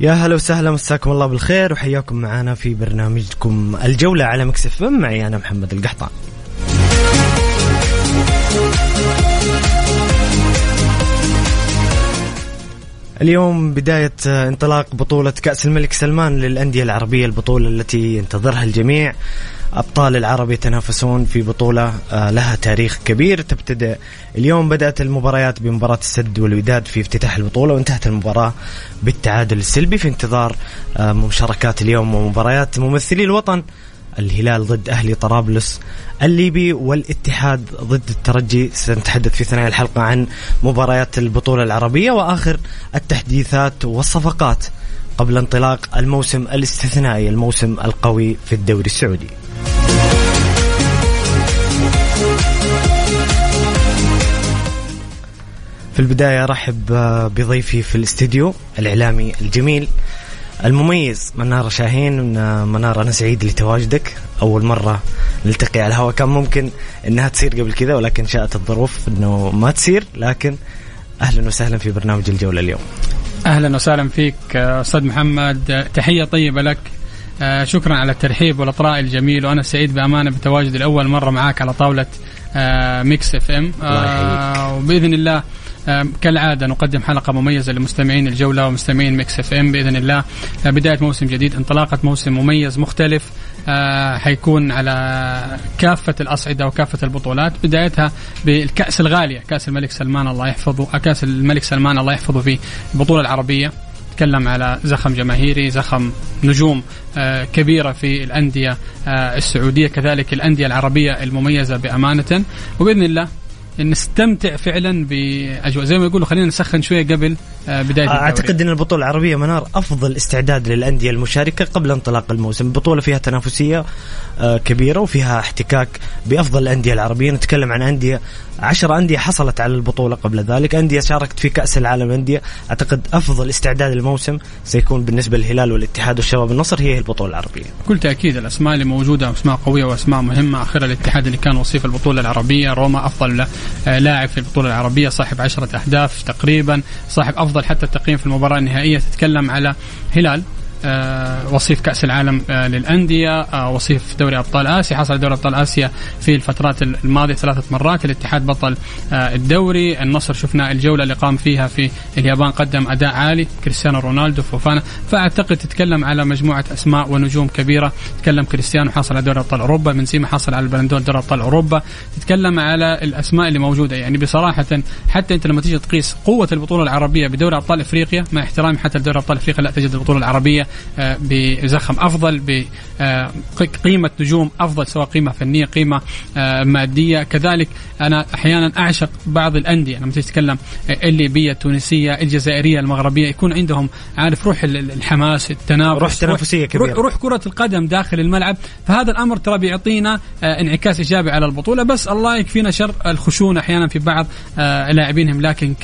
يا هلا وسهلا مساكم الله بالخير وحياكم معنا في برنامجكم الجولة على مكسف معي أنا محمد القحطان. اليوم بداية انطلاق بطولة كأس الملك سلمان للأندية العربية البطولة التي ينتظرها الجميع. أبطال العرب يتنافسون في بطولة آه، لها تاريخ كبير. تبتدأ اليوم بدأت المباريات بمباراة السد والوداد في افتتاح البطولة وانتهت المباراة بالتعادل السلبي في انتظار آه، مشاركات اليوم ومباريات ممثلي الوطن الهلال ضد أهلي طرابلس الليبي والاتحاد ضد الترجي. سنتحدث في ثنايا الحلقة عن مباريات البطولة العربية وآخر التحديثات والصفقات قبل انطلاق الموسم الاستثنائي الموسم القوي في الدوري السعودي. في البداية أرحب بضيفي في الاستديو الإعلامي الجميل المميز منار شاهين منار أنا سعيد لتواجدك. أول مرة نلتقي على الهواء. كان ممكن إنها تصير قبل كذا ولكن شاءت الظروف إنه ما تصير. لكن أهلا وسهلا في برنامج الجولة اليوم. أهلا وسهلا فيك أستاذ محمد. تحية طيبة لك. آه، شكرا على الترحيب والإطراء الجميل. وأنا سعيد بأمانة بتواجدي لأول مرة معاك على طاولة آه، Mix FM. آه، وبإذن الله كالعادة نقدم حلقة مميزة لمستمعين الجولة ومستمعين Mix FM بإذن الله. بداية موسم جديد انطلاقة موسم مميز مختلف حيكون على كافة الأصعدة وكافة البطولات. بدايتها بالكأس الغاليه كأس الملك سلمان الله يحفظه كأس الملك سلمان الله يحفظه في البطولة العربية. نتكلم على زخم جماهيري زخم نجوم آه، كبيرة في الأندية السعودية كذلك الأندية العربية المميزة بأمانة. وبإذن الله نستمتع فعلا بأجواء. زي ما يقولوا خلينا نسخن شوية قبل بداية الدوري. أعتقد إن البطولة العربية منار أفضل استعداد للأندية المشاركة قبل انطلاق الموسم، البطولة فيها تنافسية كبيرة وفيها احتكاك بأفضل الأندية العربية، نتكلم عن أندية عشر أندية حصلت على البطولة قبل ذلك. أندية شاركت في كأس العالم أندية. أعتقد أفضل استعداد الموسم سيكون بالنسبة للهلال والاتحاد والشباب النصر هي البطولة العربية. بكل تأكيد الأسماء اللي موجودة أسماء قوية وأسماء مهمة. أخيرا الاتحاد اللي كان وصيف البطولة العربية روما أفضل آه، لاعب في البطولة العربية صاحب عشرة أهداف تقريبا صاحب أفضل حتى التقييم في المباراة النهائية تتكلم على هلال. وصيف كأس العالم آه، للأندية آه، وصيف دوري أبطال آسيا. حصل دوري أبطال آسيا في الفترات الماضية ثلاثة مرات الاتحاد بطل الدوري. النصر شفنا الجولة اللي قام فيها في اليابان قدم أداء عالي. كريستيانو رونالدو فوفانا. فأعتقد تتكلم على مجموعة أسماء ونجوم كبيرة. تتكلم كريستيانو حصل على دوري أبطال أوروبا. بنزيما حصل على البلندور دوري أبطال أوروبا. تتكلم على الأسماء اللي موجودة. يعني بصراحة حتى أنت لما تيجي تقيس قوة البطولة العربية بدوري أبطال إفريقيا مع احترامي حتى لدوري أبطال إفريقيا لا تجد البطولة العربية آه، بزخم أفضل بقيمه نجوم أفضل سواء قيمة فنية قيمة آه، مادية. كذلك أنا أحيانا أعشق بعض الأندية لما تتكلم الليبية التونسية الجزائرية المغربية يكون عندهم عارف روح الحماس التنافس روح تنافسية كبيرة. روح كرة القدم داخل الملعب. فهذا الأمر ترى بيعطينا انعكاس إيجابي على البطولة. بس الله يكفينا شر الخشونة أحيانا في بعض لاعبينهم لكن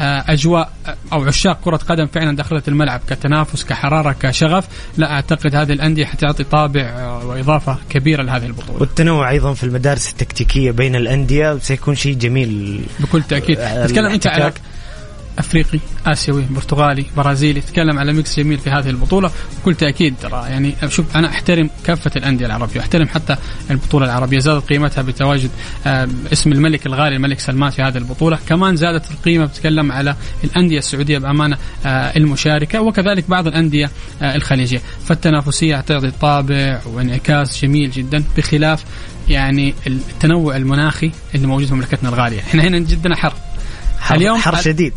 كاجواء أو عشاق كرة قدم فعلا دخلت الملعب كتنافس كحرارة كشغف. لا أعتقد هذه الأندية حتعطي طابع آه، وإضافة كبيرة لهذه البطولة. والتنوع أيضا في المدارس التكتيكية بين الأندية سيكون شيء جميل. بكل تأكيد. تتكلم أنت على أفريقي آسيوي برتغالي برازيلي تتكلم على ميكس جميل في هذه البطولة. بكل تأكيد ترى يعني شوف أنا أحترم كافة الأندية العربية واحترم حتى البطولة العربية. زادت قيمتها بتواجد آه، اسم الملك الغالي الملك سلمان في هذه البطولة. كمان زادت القيمة بتتكلم على الأندية السعودية بأمانة آه، المشاركة وكذلك بعض الأندية آه، الخليجية. فالتنافسية تعطي طابع وانعكاس جميل جدا بخلاف يعني التنوع المناخي اللي موجود في مملكتنا الغالية. إحنا هنا جدا حر حر اليوم حر شديد.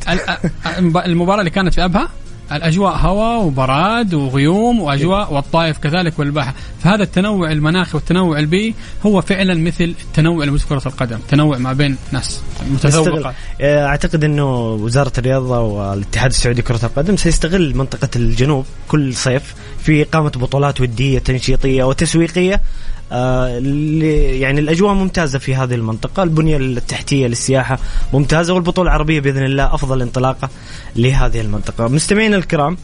المباراة اللي كانت في أبها الأجواء هواء وبراد وغيوم وأجواء والطائف كذلك والباحة. فهذا التنوع المناخي والتنوع البيئي هو فعلا مثل التنوع في كرة القدم تنوع ما بين ناس متذوقه آه، أعتقد إنه وزارة الرياضة والاتحاد السعودي لكرة القدم سيستغل منطقة الجنوب كل صيف في إقامة بطولات ودية تنشيطية وتسويقية يعني الأجواء ممتازة في هذه المنطقة، البنية التحتية للسياحة ممتازة والبطولة العربية بإذن الله أفضل انطلاقة لهذه المنطقة. مستمعينا الكرام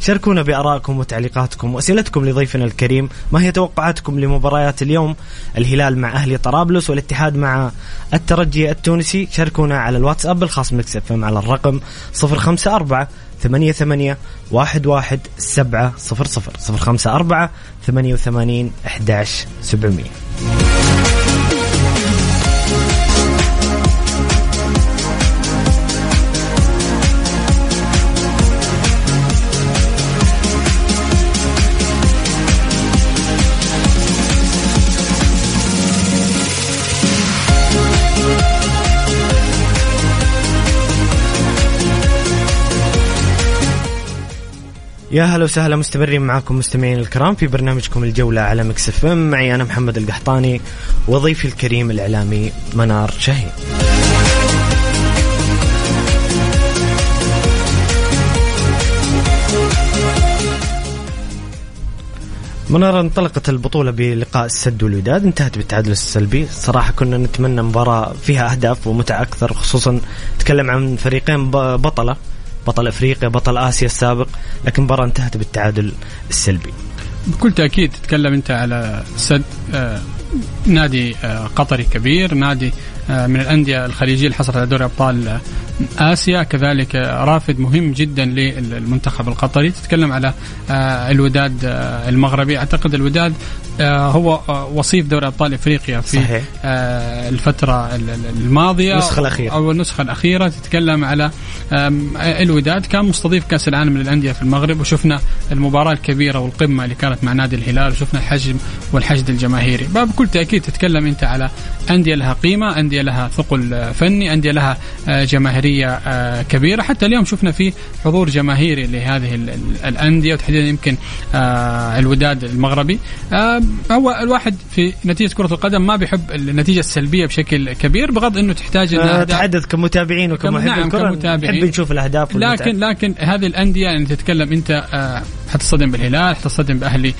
شاركونا بآرائكم وتعليقاتكم وأسئلتكم لضيفنا الكريم، ما هي توقعاتكم لمباريات اليوم؟ الهلال مع أهلي طرابلس والاتحاد مع الترجي التونسي، شاركونا على الواتساب الخاص Mix FM على الرقم 054 ثمانية ثمانية واحد واحد سبعة صفر صفر صفر خمسة أربعة ثمانية وثمانين أحداش سبعمية. يا هلا وسهلا مستمرين معاكم مستمعين الكرام في برنامجكم الجولة على Mix FM. معي أنا محمد القحطاني وضيفي الكريم الإعلامي منار شاهين منار انطلقت البطولة بلقاء السد والوداد انتهت بالتعادل السلبي. صراحة كنا نتمنى مباراة فيها أهداف ومتعة أكثر خصوصا تكلم عن فريقين بطلة. بطل أفريقيا بطل آسيا السابق لكن المباراه انتهت بالتعادل السلبي. بكل تأكيد تتكلم أنت على سد آه نادي آه قطري كبير نادي من الأندية الخليجية اللي حصلت على دوري أبطال آسيا. كذلك رافد مهم جدا للمنتخب القطري. تتكلم على آه، الوداد آه، المغربي. أعتقد الوداد آه، هو وصيف دوري أبطال إفريقيا في صحيح. الفترة الماضية. النسخة الأخيرة. أو النسخة الأخيرة. تتكلم على الوداد. كان مستضيف كأس العالم للأندية في المغرب. وشفنا المباراة الكبيرة والقمة اللي كانت مع نادي الهلال. وشفنا الحجم والحشد الجماهيري. بكل تأكيد تتكلم أنت على أندية لها قيمة أندية لها ثقل فني انديه لها جماهيريه جماهيرية آه، كبيرة. حتى اليوم شفنا في حضور جماهيري لهذه الأندية وتحديدا يمكن آه، الوداد المغربي. آه، هو الواحد في نتيجة كرة القدم ما بيحب النتيجة السلبية بشكل كبير بغض إنه تحتاج انها تحدث كمتابعين وكمحبين نعم كمتابعين. نحب نشوف الأهداف لكن لكن هذه الأندية يعني تتكلم أنت حتصطدم بالهلال حتصطدم باهلي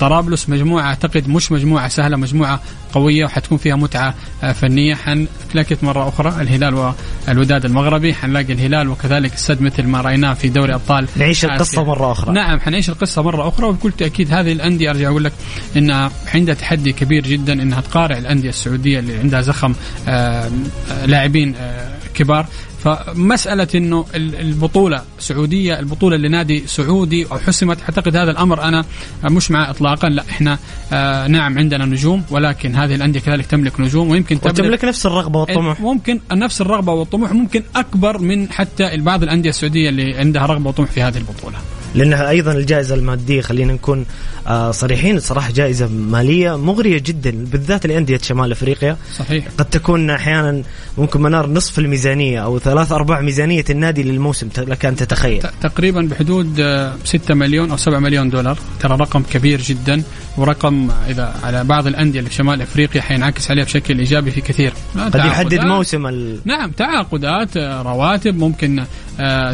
طرابلس. مجموعة أعتقد مش مجموعة سهلة مجموعة قوية وحتكون فيها متعة فنية. حنتلاقيت مرة أخرى الهلال والوداد المغربي. حنلاقي الهلال وكذلك السد مثل ما رأيناه في دوري أبطال نعيش القصة مرة أخرى. نعم حنعيش القصة مرة أخرى. وبكل تأكيد هذه الأندية أرجع أقول لك انها عندها تحدي كبير جدا إنها تقارع الأندية السعودية اللي عندها زخم آه، آه، لاعبين آه، كبار. فمسألة أنه البطولة سعودية البطولة لنادي سعودي أو حسمت أعتقد هذا الأمر أنا مش مع إطلاقا. لا إحنا آه نعم عندنا نجوم ولكن هذه الأندية كذلك تملك نجوم ويمكن تملك نفس الرغبة والطموح. ممكن نفس الرغبة والطموح ممكن أكبر من حتى بعض الأندية السعودية اللي عندها رغبة وطموح في هذه البطولة. لأنها أيضا الجائزة المادية خلينا نكون آه، صريحين صراحة جائزة مالية مغرية جدا بالذات لأندية شمال أفريقيا. صحيح. قد تكون أحيانا ممكن منار نصف الميزانية أو ثلاث أرباع ميزانية النادي للموسم لك أن تتخيل. تقريبا بحدود آه، 6 مليون أو 7 مليون دولار. ترى رقم كبير جدا ورقم إذا على بعض الأندية اللي في شمال أفريقيا حينعكس عليها بشكل إيجابي في كثير. قد يحدد موسم ال... نعم تعاقدات آه، رواتب ممكن آه،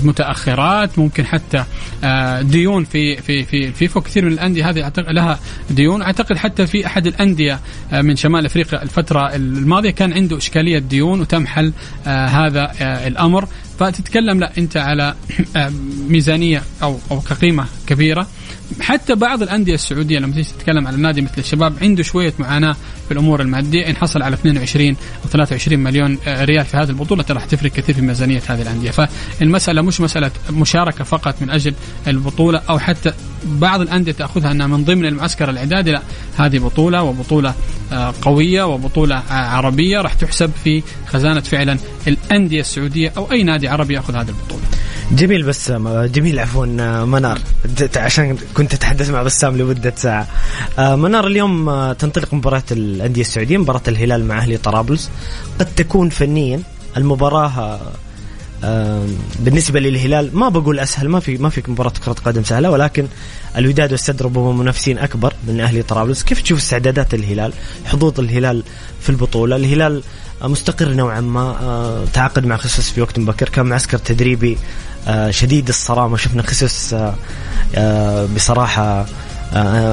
متأخرات ممكن حتى آه، ديون في في في الفيفا كثير من الأندية. هذه لها ديون. أعتقد حتى في أحد الأندية آه، من شمال أفريقيا الفترة الماضية كان عنده إشكالية ديون وتم حل آه، هذا آه، الأمر. فتتكلم لا أنت على آه، ميزانية أو أو كقيمة كبيرة. حتى بعض الأندية السعودية لما تيجي تتكلم على نادي مثل الشباب عنده شوية معاناة في الأمور المادية. إن حصل على 22 أو 23 مليون آه، ريال في هذه البطولة ترى تفرق كثير في ميزانية هذه الأندية. فالمسألة مش مسألة مشاركة فقط من أجل البطولة أو حتى بعض الأندية تأخذها أنها من ضمن المعسكر الإعدادي. لا هذه بطولة وبطولة آه، قوية وبطولة آه، عربية راح تحسب في خزانة فعلا الأندية السعودية أو أي نادي عربي يأخذ هذه البطولة. جميل بسام جميل عفوا آه، منار. عشان كنت أتحدث مع بسام لمدة ساعة. آه، منار اليوم آه، تنطلق مباراة الأندية السعودية مباراة الهلال مع أهلي طرابلس. قد تكون فنيا المباراة آه، آه، بالنسبة للهلال ما بقول أسهل ما في ما في مباراة كرة قدم سهلة ولكن الوداد والسد ربما منافسين أكبر من أهلي طرابلس. كيف تشوف استعدادات الهلال؟ حظوظ الهلال في البطولة؟ الهلال مستقر نوعا ما آه، تعاقد مع خصوص في وقت مبكر كان معسكر تدريبي آه، شديد الصرامه شفنا خصوص آه، بصراحة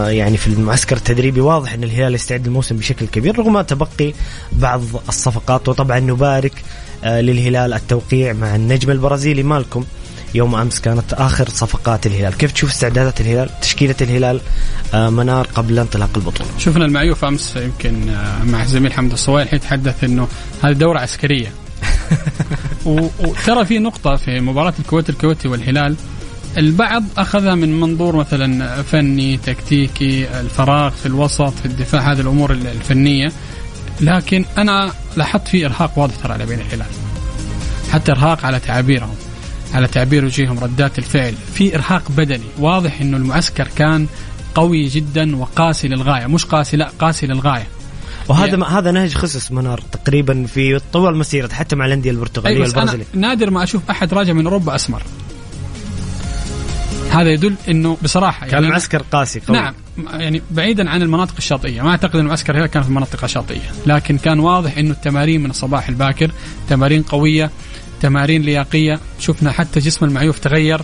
يعني في المعسكر التدريبي واضح إن الهلال يستعد الموسم بشكل كبير رغم تبقي بعض الصفقات وطبعا نبارك للهلال التوقيع مع النجم البرازيلي مالكم. يوم أمس كانت آخر صفقات الهلال، كيف تشوف استعدادات الهلال؟ تشكيلة الهلال آه، منار قبل انطلاق البطولة. شفنا المعيوف أمس يمكن آه، مع الزميل حمد الصويل. يتحدث إنه هذه دورة عسكرية. وترى في نقطة في مباراة الكويت الكويتي والهلال. البعض أخذها من منظور مثلا فني تكتيكي الفراغ في الوسط في الدفاع. هذه الأمور ال- الفنية. لكن أنا لاحظت في إرهاق واضح ترى على بين الهلال حتى إرهاق على تعابيرهم على تعبير وجيههم ردات الفعل. في إرهاق بدني واضح إنه المعسكر كان قوي جدا وقاسي للغاية. مش قاسي لا قاسي للغاية. وهذا يعني- هذا نهج خصص منار تقريبا في طول مسيرة حتى مع الأندية البرتغالية أي بس أنا والبرازيليه. نادر ما أشوف أحد راجع من أوروبا أسمر. هذا يدل إنه بصراحة كان أنا- معسكر قاسي قوي. نعم. يعني بعيدا عن المناطق الشاطئية. ما أعتقد إن المعسكر هنا كان في المناطق الشاطئيه لكن كان واضح إنه التمارين من الصباح الباكر تمارين قوية تمارين لياقية. شفنا حتى جسم المعيوف تغير.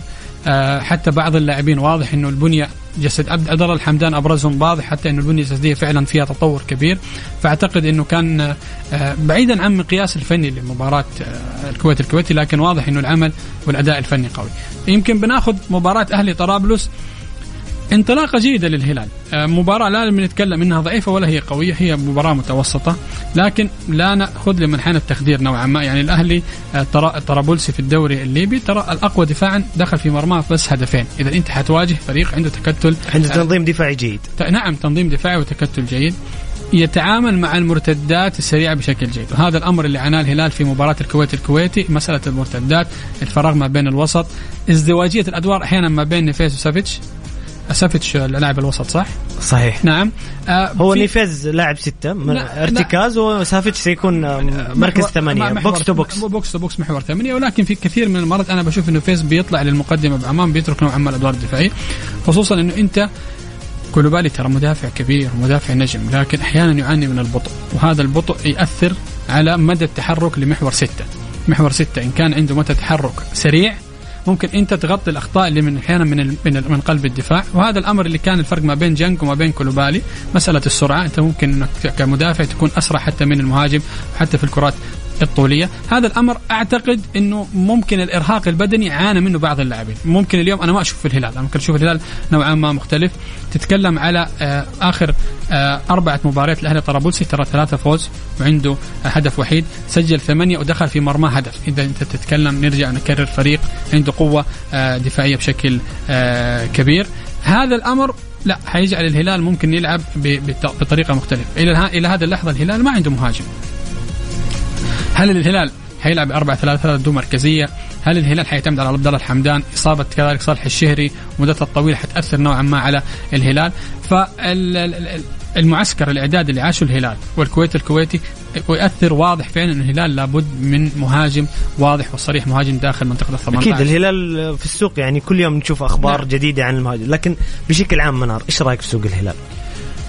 حتى بعض اللاعبين واضح إنه البنية جسد عبد الحمدان أبرزهم واضح حتى إنه البنية الجسدية فعلا فيها تطور كبير. فأعتقد إنه كان آه بعيدا عن مقياس الفني لمباراة آه الكويت الكويتي لكن واضح إنه العمل والأداء الفني قوي. يمكن بناخذ مباراة أهلي طرابلس. انطلاقة جيدة للهلال. آه، مباراة لا بنتكلم إنها ضعيفة ولا هي قوية هي مباراة متوسطة. لكن لا نأخذ لمنحنى التخدير نوعا ما. يعني الأهلي آه، ترى طرابلسي في الدوري الليبي ترى الأقوى دفاعا دخل في مرماه بس هدفين. إذا أنت حتواجه فريق عنده تكتل عنده تنظيم دفاعي جيد. نعم تنظيم دفاعي وتكتل جيد. يتعامل مع المرتدات السريعة بشكل جيد. وهذا الأمر اللي عاناه الهلال في مباراة الكويت الكويتي مسألة المرتدات الفراغ ما بين الوسط ازدواجية الأدوار أحيانا ما بين نيفيز وسافيتش. سافيتش لاعب الوسط صح؟ صحيح. نعم. آه هو في- نيفيز لاعب ستة لا، ارتكاز وسافيتش سيكون آه، مركز محور- ثمانية. box to box. box to box محور ثمانية. ولكن في كثير من المرات أنا بشوف إنه نيفيز بيطلع للمقدمة بعمان بيترك نوعا ما الادوار الدفاعيه خصوصا إنه أنت كوليبالي ترى مدافع كبير ومدافع نجم لكن أحيانا يعاني من البطء. وهذا البطء ياثر على مدى التحرك لمحور ستة. محور ستة إن كان عنده مدى تحرك سريع ممكن انت تغطي الاخطاء اللي من أحيانا من ال- من ال- من قلب الدفاع. وهذا الامر اللي كان الفرق ما بين جنك وما بين كولوبالي. مسألة السرعة انت ممكن انك كمدافع تكون أسرع حتى من المهاجم حتى في الكرات. الطولية. هذا الأمر أعتقد إنه ممكن الإرهاق البدني عانى منه بعض اللاعبين. ممكن اليوم أنا ما أشوف الهلال. أنا ممكن أشوف الهلال نوعا ما مختلف. تتكلم على آه آخر آه أربعة مباريات الأهلي طرابلسي ترى ثلاثة فوز وعنده هدف وحيد. سجل ثمانية ودخل في مرمى هدف. إذا أنت تتكلم نرجع نكرر فريق عنده قوة آه دفاعية بشكل كبير. هذا الأمر لا حيجعل الهلال ممكن يلعب بطريقة مختلفة. إلى هذه اللحظة الهلال ما عنده مهاجم. هل الهلال حيلعب 4 3 3 بدون مركزية هل الهلال حيعتمد على عبد الله الحمدان إصابة كذلك صالح الشهري مدتها الطويلة حتأثر نوعا ما على الهلال فالمعسكر الإعداد اللي عاشه الهلال والكويت الكويتي ويؤثر واضح فعلا أن الهلال لابد من مهاجم واضح وصريح مهاجم داخل منطقة ال 18 أكيد الهلال في السوق يعني كل يوم نشوف أخبار نعم. جديدة عن المهاجم لكن بشكل عام منار إيش رأيك في سوق الهلال؟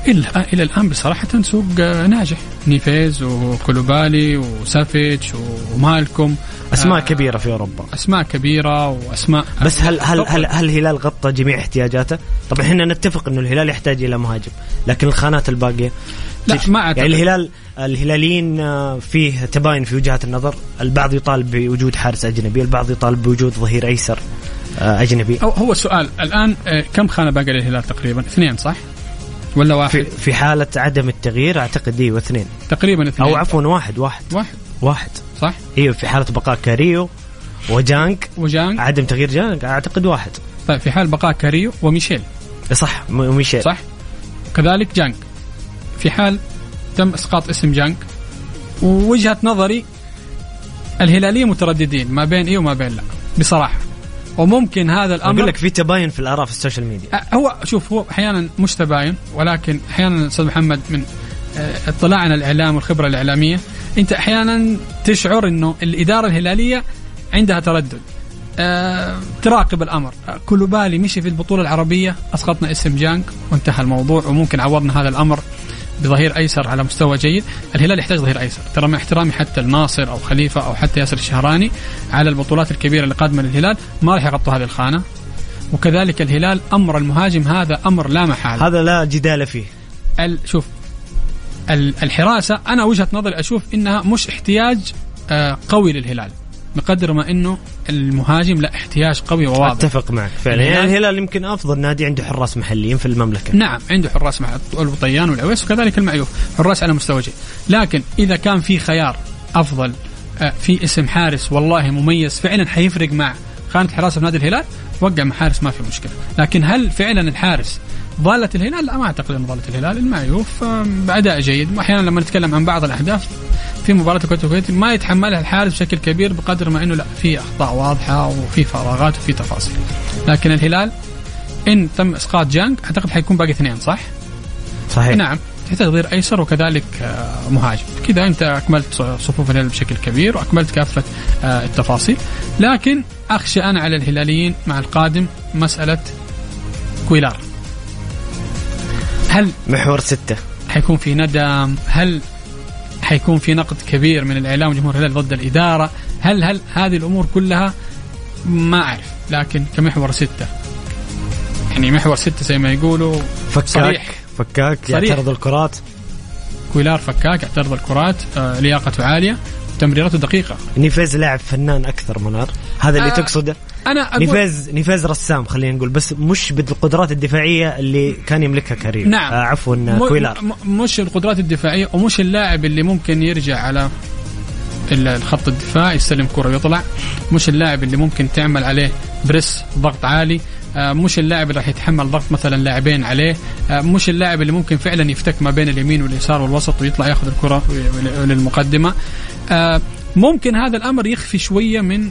إلى إلى الآن بصراحة سوق ناجح نيفيز وكوليبالي وسافيتش ومالكم أسماء آه، كبيرة في أوروبا أسماء كبيرة وأسماء بس هل هل. هل, هل الهلال غطى جميع احتياجاته؟ طبعا إحنا نتفق إنه الهلال يحتاج إلى مهاجم، لكن الخانات الباقية لا؟ ما أعتقد يعني الهلال الهلاليين آه، فيه تباين في وجهات النظر، البعض يطالب بوجود حارس أجنبي، البعض يطالب بوجود ظهير أيسر آه، أجنبي. هو- هو السؤال الآن آه، كم خانة باقي للهلال تقريبا؟ اثنين صح؟ ولا واحد؟ في في حالة عدم التغيير أعتقد أيوه اثنين تقريبا اثنين. أو عفوا واحد واحد. واحد. واحد. صح؟ أيوه في حالة بقاء كاريلو وجانج وجانج عدم تغيير جانج أعتقد واحد. طيب في حال بقاء كاريلو وميشايل. صح م- وميشايل صح؟ كذلك جانج في حال تم إسقاط اسم جانج ووجهة نظري الهلالية مترددين ما بين إيه وما بين لا بصراحة. وممكن هذا الامر أقول لك في تباين في الآراء في ال social media. أه، هو شوف هو أحيانا مش تباين ولكن أحيانا أستاذ محمد من أه، اطلاعنا الإعلام والخبرة الإعلامية أنت أحيانا تشعر إنه الإدارة الهلالية عندها تردد أه تراقب الأمر. أه، كولوبالي مشي في البطولة العربية أسقطنا اسم جانك وانتهى الموضوع وممكن عوضنا هذا الأمر. بظهير أيسر على مستوى جيد، الهلال يحتاج ظهير أيسر، ترى مع احترامي حتى الناصر أو خليفة أو حتى ياسر الشهراني على البطولات الكبيرة اللي قادمة للهلال ما راح يغطوا هذه الخانة، وكذلك الهلال أمر المهاجم هذا أمر لا محالة. هذا لا جدال فيه. ال- شوف ال- الحراسة أنا وجهة نظري أشوف إنها مش احتياج آه، قوي للهلال. بقدر ما إنه المهاجم لا احتياج قوي وواضح. أتفق معك فعلا. يعني الهلال- يمكن أفضل نادي عنده حراس محليين في المملكة. نعم عنده حراس مع البطيان والعويس وكذلك المعيوف. حراس على مستوى جيد لكن إذا كان في خيار أفضل آه، في اسم حارس والله مميز فعلا حيفرق مع خانة حراسه في نادي الهلال وقع مع حارس ما في مشكلة. لكن هل فعلا الحارس ضالة الهلال؟ لا ما أعتقد إن ضالة الهلال المعيوف بأداء جيد. واحيانا لما نتكلم عن بعض الأهداف في مباراة الكويت والكويت ما يتحملها الحارس بشكل كبير بقدر ما إنه لا في أخطاء واضحة وفي فراغات وفي تفاصيل. لكن الهلال إن تم إسقاط جانج أعتقد حيكون باقي اثنين صح؟ صحيح. نعم. تحتاج غير أيسر وكذلك آه، مهاجم. كذا أنت أكملت صفوف الهلال بشكل كبير وأكملت كافة آه، التفاصيل. لكن أخشى أنا على الهلاليين مع القادم مسألة كويلار. هل محور ستة. حيكون في ندم؟ هل حيكون في نقد كبير من الإعلام وجمهور الهلال ضد الإدارة؟ هل هل هذه الأمور كلها؟ ما أعرف لكن كمحور ستة. يعني محور ستة زي ما يقولوا. فكاك صريح. فكاك صريح. يعترض الكرات. كويلار فكاك اعترض الكرات آه، لياقته عالية تمريراته دقيقة. نيفيز لاعب فنان أكثر منار. هذا اللي آه، تقصده؟ أنا أقول نيفيز نيفيز رسام خلينا نقول بس مش بالقدرات الدفاعية اللي كان يملكها كريم. نعم. آه عفوا كويلار. مش القدرات الدفاعية ومش اللاعب اللي ممكن يرجع على ال- الخط الدفاع يستلم كرة ويطلع. مش اللاعب اللي ممكن تعمل عليه press ضغط عالي. آه، مش اللاعب اللي راح يتحمل ضغط مثلا لاعبين عليه. آه، مش اللاعب اللي ممكن فعلا يفتك ما بين اليمين واليسار والوسط ويطلع ياخذ الكرة للمقدمة. آه، ممكن هذا الأمر يخفي شوية من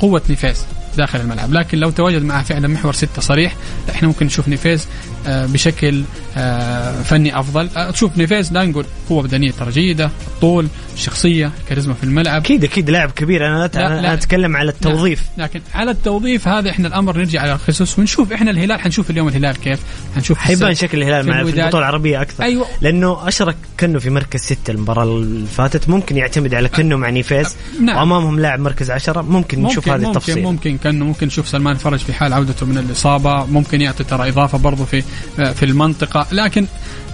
قوة نيفيز. داخل الملعب. لكن لو تواجد معه فعلا محور ستة صريح إحنا ممكن نشوف نيفيز بشكل آه، فني أفضل. آه، تشوف نيفيز لا نقول قوة بدنية ترى جيدة الطول الشخصيه كاريزما في الملعب. أكيد أكيد لاعب كبير. أنا لا, لا، أنا لا. أتكلم على التوظيف. لكن على التوظيف هذا إحنا الأمر نرجع على الخصوص ونشوف إحنا الهلال حنشوف اليوم الهلال كيف. حنشوف حيبان. شكل الهلال في مع. البطولة العربية أكثر. أيوه. لأنه أشرك كنو في مركز ستة المباراة اللي فاتت ممكن يعتمد على كنو مع نيفيز. نعم. وأمامهم لاعب مركز عشرة. ممكن, نشوف ممكن هذه ممكن التفصيل. ممكن كان ممكن نشوف سلمان فرج في حال عودته من الإصابة. ممكن يعطي ترى إضافة برضه في في المنطقة. لكن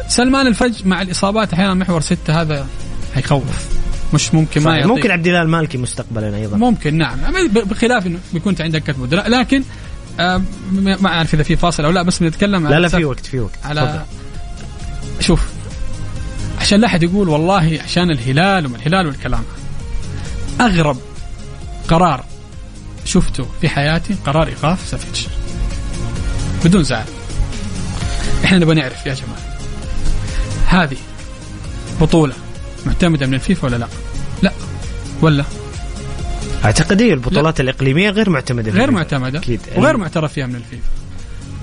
سلمان الفرج مع الإصابات أحيانا محور ستة هذا هيخوف. مش ممكن ما صحيح. يعطي ممكن عبد الله المالكي مستقبلا أيضا. ممكن نعم. بخلاف إنه بيكون أنت عندك كتب بدلاء لكن آه، ما أعرف إذا في فاصل أو لا بس بنتكلم لا على لا في وقت في وقت. على شوف عشان لا أحد يقول والله عشان الهلال وما الهلال والكلام. أغرب قرار شفته في حياتي قرار إيقاف سافيتش. بدون زعل. إحنا نبغى نعرف يا جماعة. هذه بطولة معتمدة من الفيفا ولا لا؟ لا. ولا؟ أعتقد هي البطولات الإقليمية غير معتمدة غير. معتمدة. أكيد. وغير معترف فيها من الفيفا.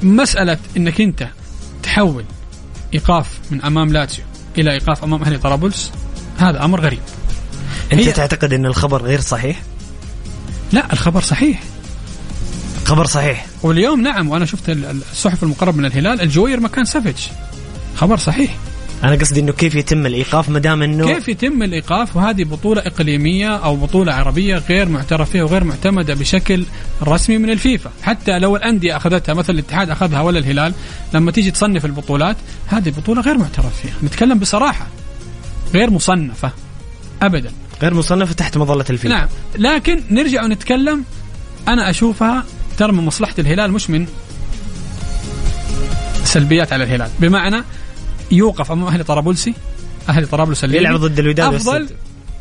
مسألة إنك أنت تحول إيقاف من أمام لاتسيو إلى إيقاف أمام أهلي طرابلس هذا أمر غريب. أنت تعتقد إن الخبر غير صحيح؟ لا الخبر صحيح. خبر صحيح. واليوم نعم وأنا شفت ال- ال- الصحف المقرب من الهلال الجوير مكان سافيتش. خبر صحيح. أنا قصدي إنه كيف يتم الإيقاف ما دام إنه كيف يتم الإيقاف؟ وهذه بطولة إقليمية أو بطولة عربية غير معترف فيها وغير معتمدة بشكل رسمي من الفيفا، حتى لو الأندية أخذتها مثلا الاتحاد أخذها ولا الهلال لما تيجي تصنف البطولات هذه بطولة غير معترف فيها، نتكلم بصراحة. غير مصنفة. ابدا. غير مصنفة تحت مظلة الفيفا. نعم. لكن نرجع ونتكلم. أنا أشوفها ترى من مصلحة الهلال مش من سلبيات على الهلال. بمعنى يوقف أمام أهلي طرابلسي أهلي طرابلس الليبي. يلعب ضد الوداد أفضل.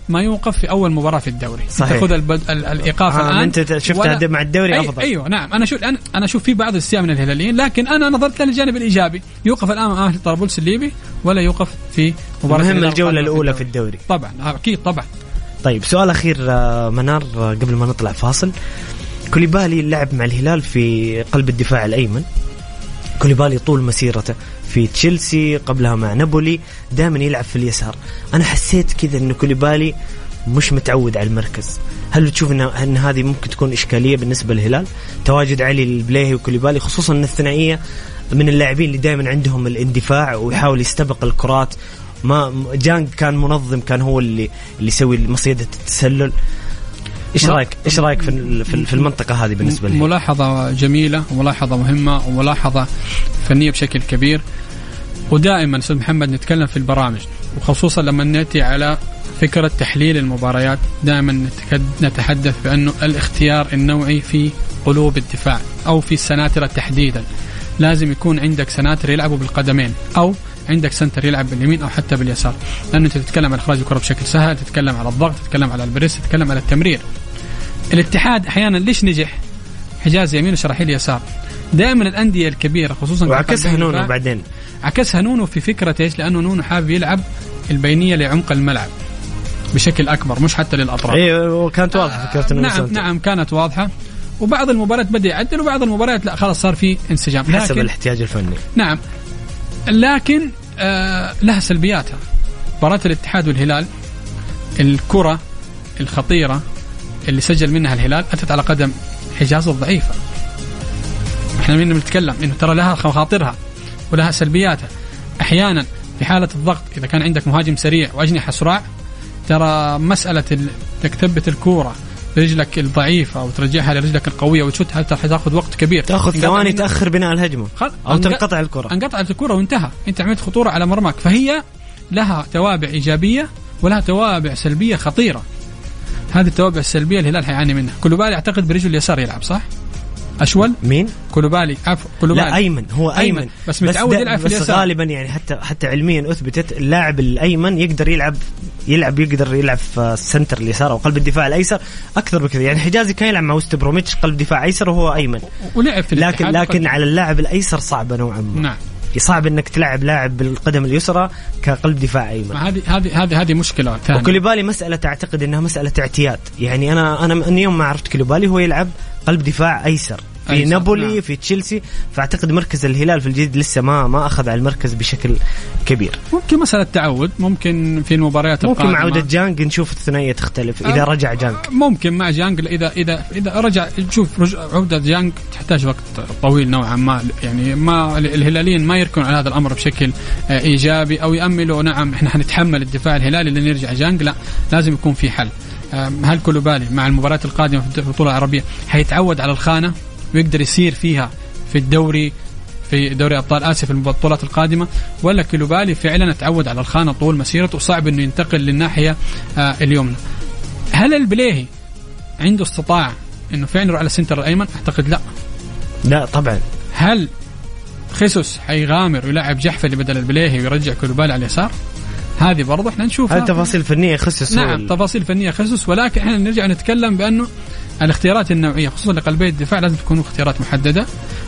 ما يوقف في أول مباراة في الدوري. صحيح. تاخذ البد... ال... الإيقاف آه، الآن أنت شفتها ولا- مع الدوري أي... أفضل. أيوه نعم. أنا شوف أنا أنا أشوف في بعض السياق من الهلاليين لكن أنا نظرت للجانب الإيجابي. يوقف الآن أمام أهلي طرابلس الليبي ولا يوقف في مباراة الهلال الجولة الأولى في الدوري. طبعا أكيد طبعا. طيب سؤال أخير آه، منار آه، قبل ما نطلع فاصل. كوليبالي لعب مع الهلال في قلب الدفاع الأيمن. كوليبالي طول مسيرته في تشيلسي قبلها مع نابولي دائما يلعب في اليسار. أنا حسيت كذا انه كوليبالي مش متعود على المركز. هل بتشوف ان إن هذه ممكن تكون إشكالية بالنسبة للهلال؟ تواجد علي البليهي وكوليبالي خصوصا إن الثنائية من اللاعبين اللي دائما عندهم الاندفاع ويحاول يستبق الكرات. ما جانج كان منظم كان هو اللي اللي يسوي مصيدة التسلل. إيش رايك إيش رأيك في في ال- في المنطقة هذه بالنسبة لي؟ ملاحظة جميلة وملاحظة مهمة وملاحظة فنية بشكل كبير. ودائما أستاذ محمد نتكلم في البرامج وخصوصا لما نأتي على فكرة تحليل المباريات دائما نتحدث بأنه الاختيار النوعي في قلوب الدفاع أو في السناترة تحديدا. لازم يكون عندك سناتر يلعبوا بالقدمين أو عندك سنتر يلعب باليمين أو حتى باليسار. لأنه أنت تتكلم عن إخراج الكرة بشكل سهل تتكلم على الضغط تتكلم على ال press تتكلم على التمرير. الاتحاد أحيانا ليش نجح؟ حجازي يمين وشراحيل يسار. دائما الأندية الكبيرة خصوصا وعكسها نونو بعدين. عكسها نونو في فكرة إيش؟ لأنه نونو حابب يلعب البينية لعمق الملعب بشكل أكبر مش حتى للأطراف. أيوه وكانت واضحة فكرة إنه نعم سنتر. نعم كانت واضحة. وبعض المباريات بدأ يعدل وبعض المباريات لا خلاص صار في انسجام. حسب لكن الاحتياج الفني. نعم. لكن آه لها سلبياتها. مباراة الاتحاد والهلال الكرة الخطيرة اللي سجل منها الهلال أتت على قدم حجاز الضعيفة. إحنا من بنتكلم إنه ترى لها خواطرها ولها سلبياتها. أحيانا في حالة الضغط إذا كان عندك مهاجم سريع وأجنحة سرعة ترى ال- إنك تثبت الكورة برجلك الضعيفة وترجعها لرجلك القوية وتشوتها ترى حتاخذ وقت كبير؟ تأخذ ثواني تأخر بناء الهجمة خل- أو تنقطع الكرة. إنقطعت الكرة وانتهى. أنت عملت خطورة على مرماك. فهي لها توابع إيجابية ولها توابع سلبية خطيرة. هذه التوابع السلبية الهلال حيعاني منها. كوليبالي أعتقد برجله اليسار يلعب صح؟ أشول؟ مين؟ كوليبالي عفوا كوليبالي لا أيمن. هو أيمن, أيمن. بس متعود يلعب في بس اليسار. غالبا يعني حتى حتى علميا أثبتت اللاعب الأيمن يقدر يلعب يلعب يقدر يلعب في السنتر اليسار أو قلب الدفاع الأيسر أكثر بكثير. يعني حجازي كان يلعب مع وست بروميتش قلب دفاع أيسر وهو أيمن. ولعب في لكن لكن على اللاعب الأيسر صعبة نوعا ما. نعم. صعب إنك تلعب لاعب بالقدم اليسرى كقلب دفاع أيمن. هذه هذه هذه هذه مشكلة ثانية. وكوليبالي مسألة أعتقد أنها مسألة اعتياد. يعني أنا أنا من يوم ما عرفت كوليبالي هو يلعب قلب دفاع أيسر. في أيسر، نابولي نعم. في تشيلسي فأعتقد مركز الهلال في الجديد لسه ما ما أخذ على المركز بشكل كبير. ممكن مسألة تعود ممكن في المباريات ممكن القادمة. مع عودة جانج نشوف الثنائية تختلف أه. رجع جانج. ممكن مع جانج اذا اذا إذا رجع شوف رج- عودة جانج تحتاج وقت طويل نوعا ما يعني ما الهلاليين ما يركنوا على هذا الأمر بشكل آه، إيجابي أو يأملوا نعم إحنا حنتحمل الدفاع الهلالي لن يرجع جانج لا لازم يكون في حل. هل كولوبالي مع المباريات القادمة في البطولة العربية حيتعود على الخانة؟ ويقدر يسير فيها في الدوري في دوري أبطال آسيا في البطولات القادمة ولا كيلوبالي فعلا تعود على الخانة طول مسيرته وصعب إنه ينتقل للناحية آه اليمنى. هل البليهي عنده استطاعه إنه فعلا يروح على السنتر الأيمن؟ أعتقد لا. لا طبعا هل خيسوس حيغامر ويلعب جحفلي بدل البليهي ويرجع كوليبالي على اليسار؟ هذه برضه إحنا نشوفها. هذه تفاصيل فنية خصص نعم تفاصيل فنية خصوص ولكن إحنا نرجع نتكلم بانه الاختيارات النوعية خصوصا لقلبي الدفاع لازم تكون اختيارات محددة.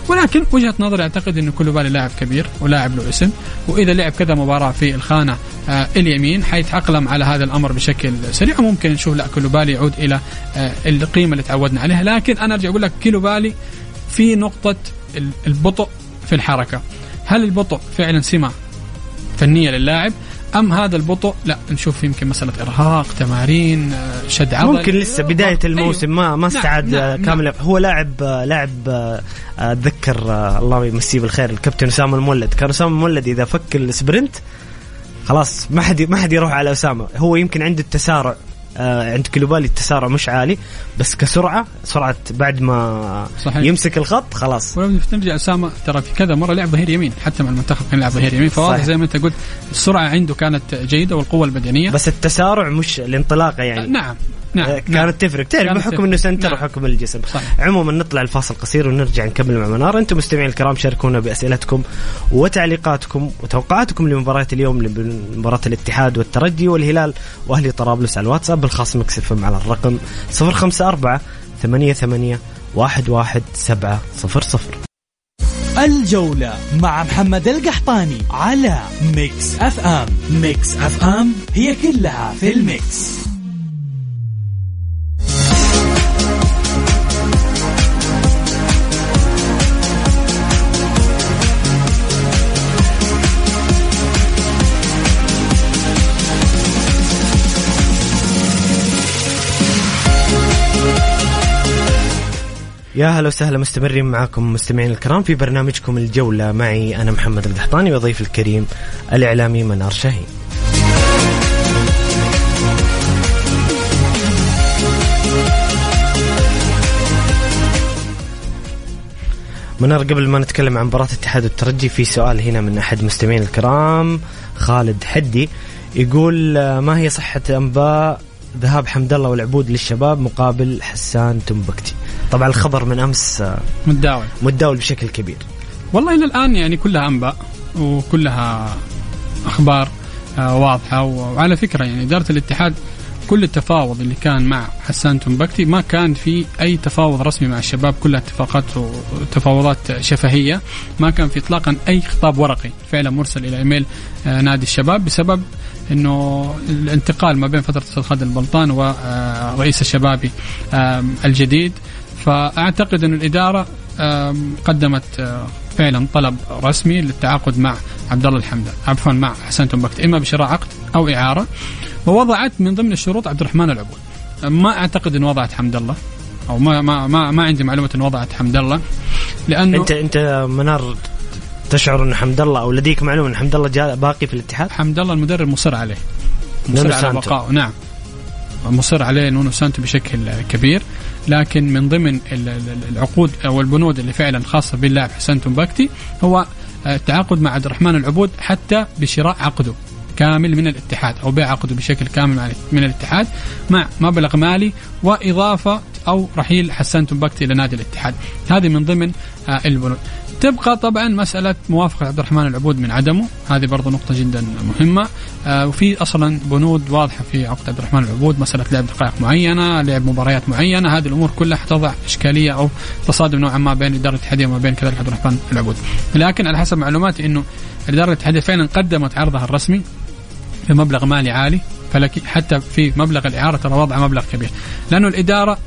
ولكن وجهة نظري أعتقد إنه كوليبالي لاعب كبير ولاعب له اسم. وإذا لعب كذا مباراة في الخانة آه اليمين حيتاقلم على هذا الأمر بشكل سريع. وممكن نشوف لا كوليبالي يعود إلى آه القيمة اللي تعودنا عليها. لكن أنا أرجع أقول لك كوليبالي في نقطة البطء في الحركة. هل البطء فعلا سمة فنية للاعب؟ أم هذا البطء؟ لا نشوف يمكن مسألة إرهاق تمارين شد عضل. ممكن لسه بداية الموسم ما ما نعم، استعد نعم، كامل. نعم. هو لاعب لاعب آه، أتذكر آه، الله يمسيه بالخير الكابتن أسامة المولد. كان أسامة المولد إذا فك ال sprint خلاص ما حد ما حد يروح على أسامة. هو يمكن عنده التسارع. عند كلوبالي التسارع مش عالي بس كسرعة سرعة بعد ما صحيح. يمسك الخط خلاص ولو نرجع أسامة ترى في كذا مرة لعب ظهير يمين حتى مع المنتخب كان يلعب ظهير يمين فواضح. زي ما أنت قلت السرعة عنده كانت جيدة والقوة البدنيه بس التسارع مش الانطلاقة يعني نعم نعم آه، كانت نعم. تفرق تعرف بحكم تفرق. إنه سنتر نعم. وحكم الجسم صحيح. عموما نطلع الفاصل قصير ونرجع نكمل مع منار أنتم مستمعين الكرام شاركونا بأسئلتكم وتعليقاتكم وتوقعاتكم لمباراة اليوم لمباراة الاتحاد والترجي والهلال وأهلي طرابلس على الواتساب الخاص مكسف على الرقم 054 88 11700 الجولة مع محمد القحطاني على ميكس إف إم. ميكس إف إم هي كلها في ال mix. يا هلا وسهلا مستمرين معكم مستمعين الكرام في برنامجكم الجولة. معي أنا محمد القحطاني وضيف الكريم الإعلامي منار شاهين. منار قبل ما نتكلم عن مباراة الاتحاد والترجي في سؤال هنا من أحد مستمعين الكرام خالد حدي. يقول ما هي صحة أنباء ذهاب حمد الله والعبود للشباب مقابل حسان تنبكتي؟ طبعا الخبر من أمس آه، متداول. متداول بشكل كبير. والله إلى الآن يعني كلها أنباء وكلها أخبار آه، واضحة وعلى فكرة يعني إدارة الاتحاد كل التفاوض اللي كان مع حسان تنبكتي ما كان في أي تفاوض رسمي مع الشباب كلها اتفاقات وتفاوضات شفهية. ما كان في اطلاقا أي خطاب ورقي فعلا مرسل إلى إيميل آه، نادي الشباب بسبب إنه الانتقال ما بين فترة خالد البلطان ورئيس الشبابي الجديد. فأعتقد أن الإدارة قدمت آه، فعلا طلب رسمي للتعاقد مع عبد الله الحمدان عفوا مع حسن تنبكت إما بشراء عقد أو إعارة. ووضعت من ضمن الشروط عبد الرحمن العبود. ما أعتقد أن وضعت حمد الله أو ما ما ما, ما عندي معلومة أن وضعت حمد الله لأنه أنت أنت منار تشعر أن حمد الله أو لديك معلومة أن حمد الله جاء باقي في الاتحاد؟ حمد الله المدرب مصر عليه. مصر على. بقائه نعم. مصر عليه نونو سانتو بشكل كبير. لكن من ضمن ال- ال- العقود أو البنود اللي فعلا خاصة باللاعب حسن تنبكتي هو التعاقد مع عبد الرحمن العبود حتى بشراء عقده كامل من الاتحاد أو بيع عقده بشكل كامل من الاتحاد مع مبلغ مالي وإضافة أو رحيل حسان تنبكتي إلى نادي الاتحاد. هذه من ضمن آه، البنود. تبقى طبعا مسألة موافقة عبد الرحمن العبود من عدمه. هذه برضو نقطة جدا مهمة. آه وفي أصلا بنود واضحة في عقد عبد الرحمن العبود. مسألة لعب دقائق معينة لعب مباريات معينة. هذه الأمور كلها حتضع إشكالية أو تصادم نوعا ما بين الإدارة الاتحادية وما بين كذلك عبد الرحمن العبود. لكن على حسب معلوماتي أنه الإدارة الاتحادية فعلا قدمت عرضها الرسمي بمبلغ مالي عالي فلك حتى في مبلغ الإعارة ترى وضع مبلغ كبير. لأنه الإدارة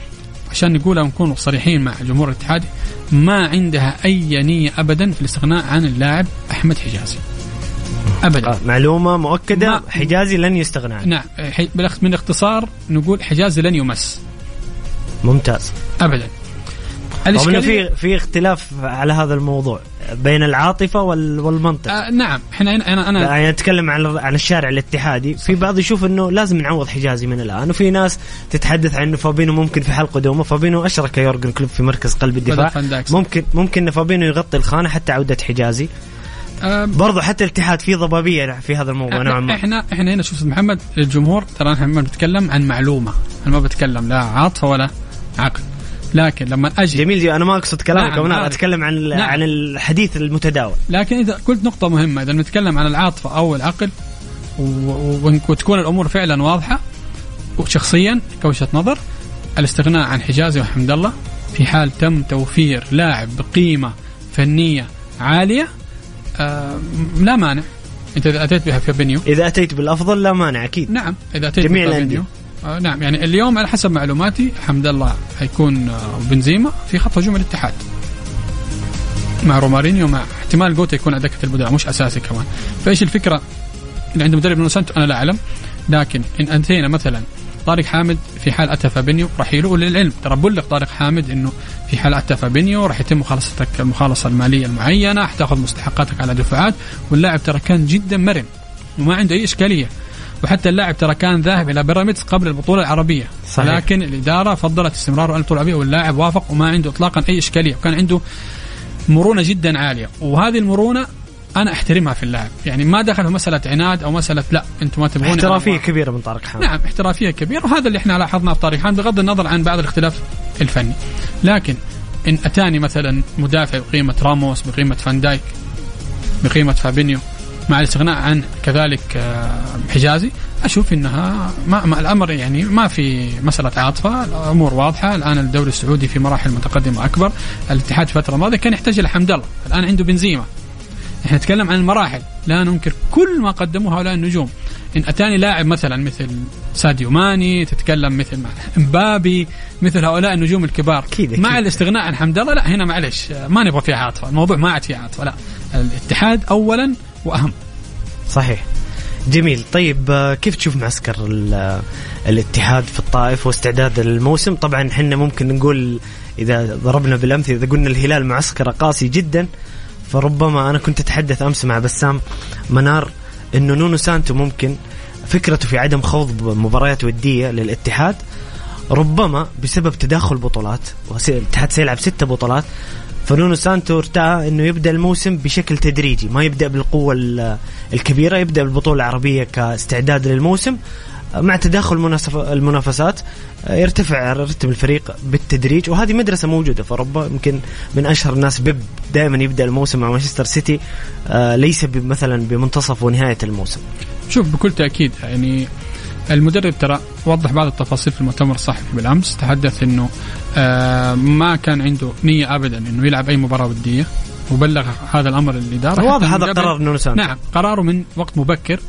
عشان نقولها ونكون صريحين مع جمهور الاتحاد ما عندها أي نية أبدا في الاستغناء عن اللاعب أحمد حجازي. أبدا. آه، معلومة مؤكدة ما- حجازي لن يستغنى عنه. نعم من اختصار نقول حجازي لن يمس. ممتاز. أبدا. انه الإشكالية- في في اختلاف على هذا الموضوع بين العاطفة وال- والمنطق. آه نعم. إحنا أنا أنا, يعني نتكلم عن عن الشارع الاتحادي. في بعض يشوف إنه لازم نعوض حجازي من الآن وفي ناس تتحدث عن إنه فابينو ممكن في حال قدومه فابينو أشرك يورجن كلوب في مركز قلب الدفاع. ممكن ممكن إن فابينو يغطي الخانة حتى عودة حجازي. آه برضو حتى الاتحاد في ضبابية في هذا الموضوع نوعا ما. إحنا إحنا هنا شوف محمد للجمهور ترى إحنا ما بنتكلم عن معلومة. أنا ما بتكلم لا عاطفة ولا عقل. لكن لما أجي جميل جي. أنا ما أقصد كلامك نعم، نعم عارف. أتكلم عن نعم. عن الحديث المتداول لكن إذا قلت نقطة مهمة إذا نتكلم عن العاطفة أو العقل وتكون الأمور فعلا واضحة وشخصيا كوجهة نظر الاستغناء عن حجازي وحمد الله في حال تم توفير لاعب بقيمة فنية عالية آه لا مانع انت إذا أتيت بها فابينيو إذا أتيت بالأفضل لا مانع أكيد نعم إذا أتيت جميع بفابينيو آه نعم يعني اليوم على حسب معلوماتي حمد الله حيكون آه بنزيما في خط هجوم الاتحاد. مع رومارينيو مع احتمال جوتا يكون على دكة البدلاء مش أساسي كمان. فإيش الفكرة؟ اللي عند مدرب نونو سانتو أنا لا أعلم لكن إن انتهينا مثلا طارق حامد في حال أتى فابينيو رحيله وللعلم ترى بلغ طارق حامد إنه في حال أتى فابينيو راح يتم مخالصتك المخالصة المالية المعينة حتاخذ مستحقاتك على دفعات واللاعب ترى كان جدا مرن وما عنده أي إشكالية. وحتى اللاعب ترى كان ذاهب إلى بيراميدز قبل البطولة العربية. صحيح. لكن الإدارة فضلت استمراره على البطولة العربية واللاعب وافق وما عنده اطلاقا أي إشكالية وكان عنده مرونة جدا عالية. وهذه المرونة أنا أحترمها في اللاعب. يعني ما دخل في مسألة عناد أو مسألة لا أنتم ما تبغون احترافية كبيرة من طارق حامد. نعم احترافية كبيرة وهذا اللي إحنا لاحظناه في طارق حامد بغض النظر عن بعض الاختلاف الفني. لكن إن أتاني مثلا مدافع بقيمة راموس بقيمة فان دايك بقيمة فابينيو مع الاستغناء عن كذلك آه، حجازي أشوف إنها ما, ما الأمر يعني ما في مسألة عاطفة الأمور واضحة. الآن الدوري السعودي في مراحل متقدمة أكبر. الاتحاد الفترة الماضية كان يحتاج إلى حمد الله الآن عنده بنزيما. إحنا نتكلم عن المراحل. لا ننكر كل ما قدموه هؤلاء النجوم. إن أتاني لاعب مثلا مثل ساديو ماني تتكلم مثل إمبابي مثل هؤلاء النجوم الكبار. أكيد. مع الاستغناء عن حمد الله لا هنا معلش ما نبغى فيها عاطفة. الموضوع ما عاد فيه عاطفة. لا. الاتحاد اولا وأهم. صحيح. جميل. طيب آه، كيف تشوف معسكر آه، الاتحاد في الطائف واستعداد الموسم؟ طبعا إحنا ممكن نقول إذا ضربنا بالأمثلة إذا قلنا الهلال معسكر قاسي جدا فربما أنا كنت أتحدث أمس مع بسام منار إنه نونو سانتو ممكن فكرته في عدم خوض مباريات ودية للاتحاد ربما بسبب تداخل بطولات الاتحاد سيلعب ستة بطولات فنونو سانتو ارتأى إنه يبدأ الموسم بشكل تدريجي. ما يبدأ بالقوة ال- الكبيرة يبدأ بالبطولة العربية كاستعداد للموسم. مع تداخل المنافسات يرتفع رتم الفريق بالتدريج. وهذه مدرسة موجودة في أوروبا. يمكن من أشهر الناس بيب دائما يبدأ الموسم مع مانشستر سيتي. آه، ليس مثلا بمنتصف ونهاية الموسم. شوف بكل تأكيد يعني المدرب ترى وضح بعض التفاصيل في المؤتمر الصحفي بالأمس. تحدث إنه آه ما كان عنده نية ابدا إنه يلعب أي مباراة ودية وبلغ هذا الأمر للاداره واضح هذا قرار نونو نعم قراره من وقت مبكر.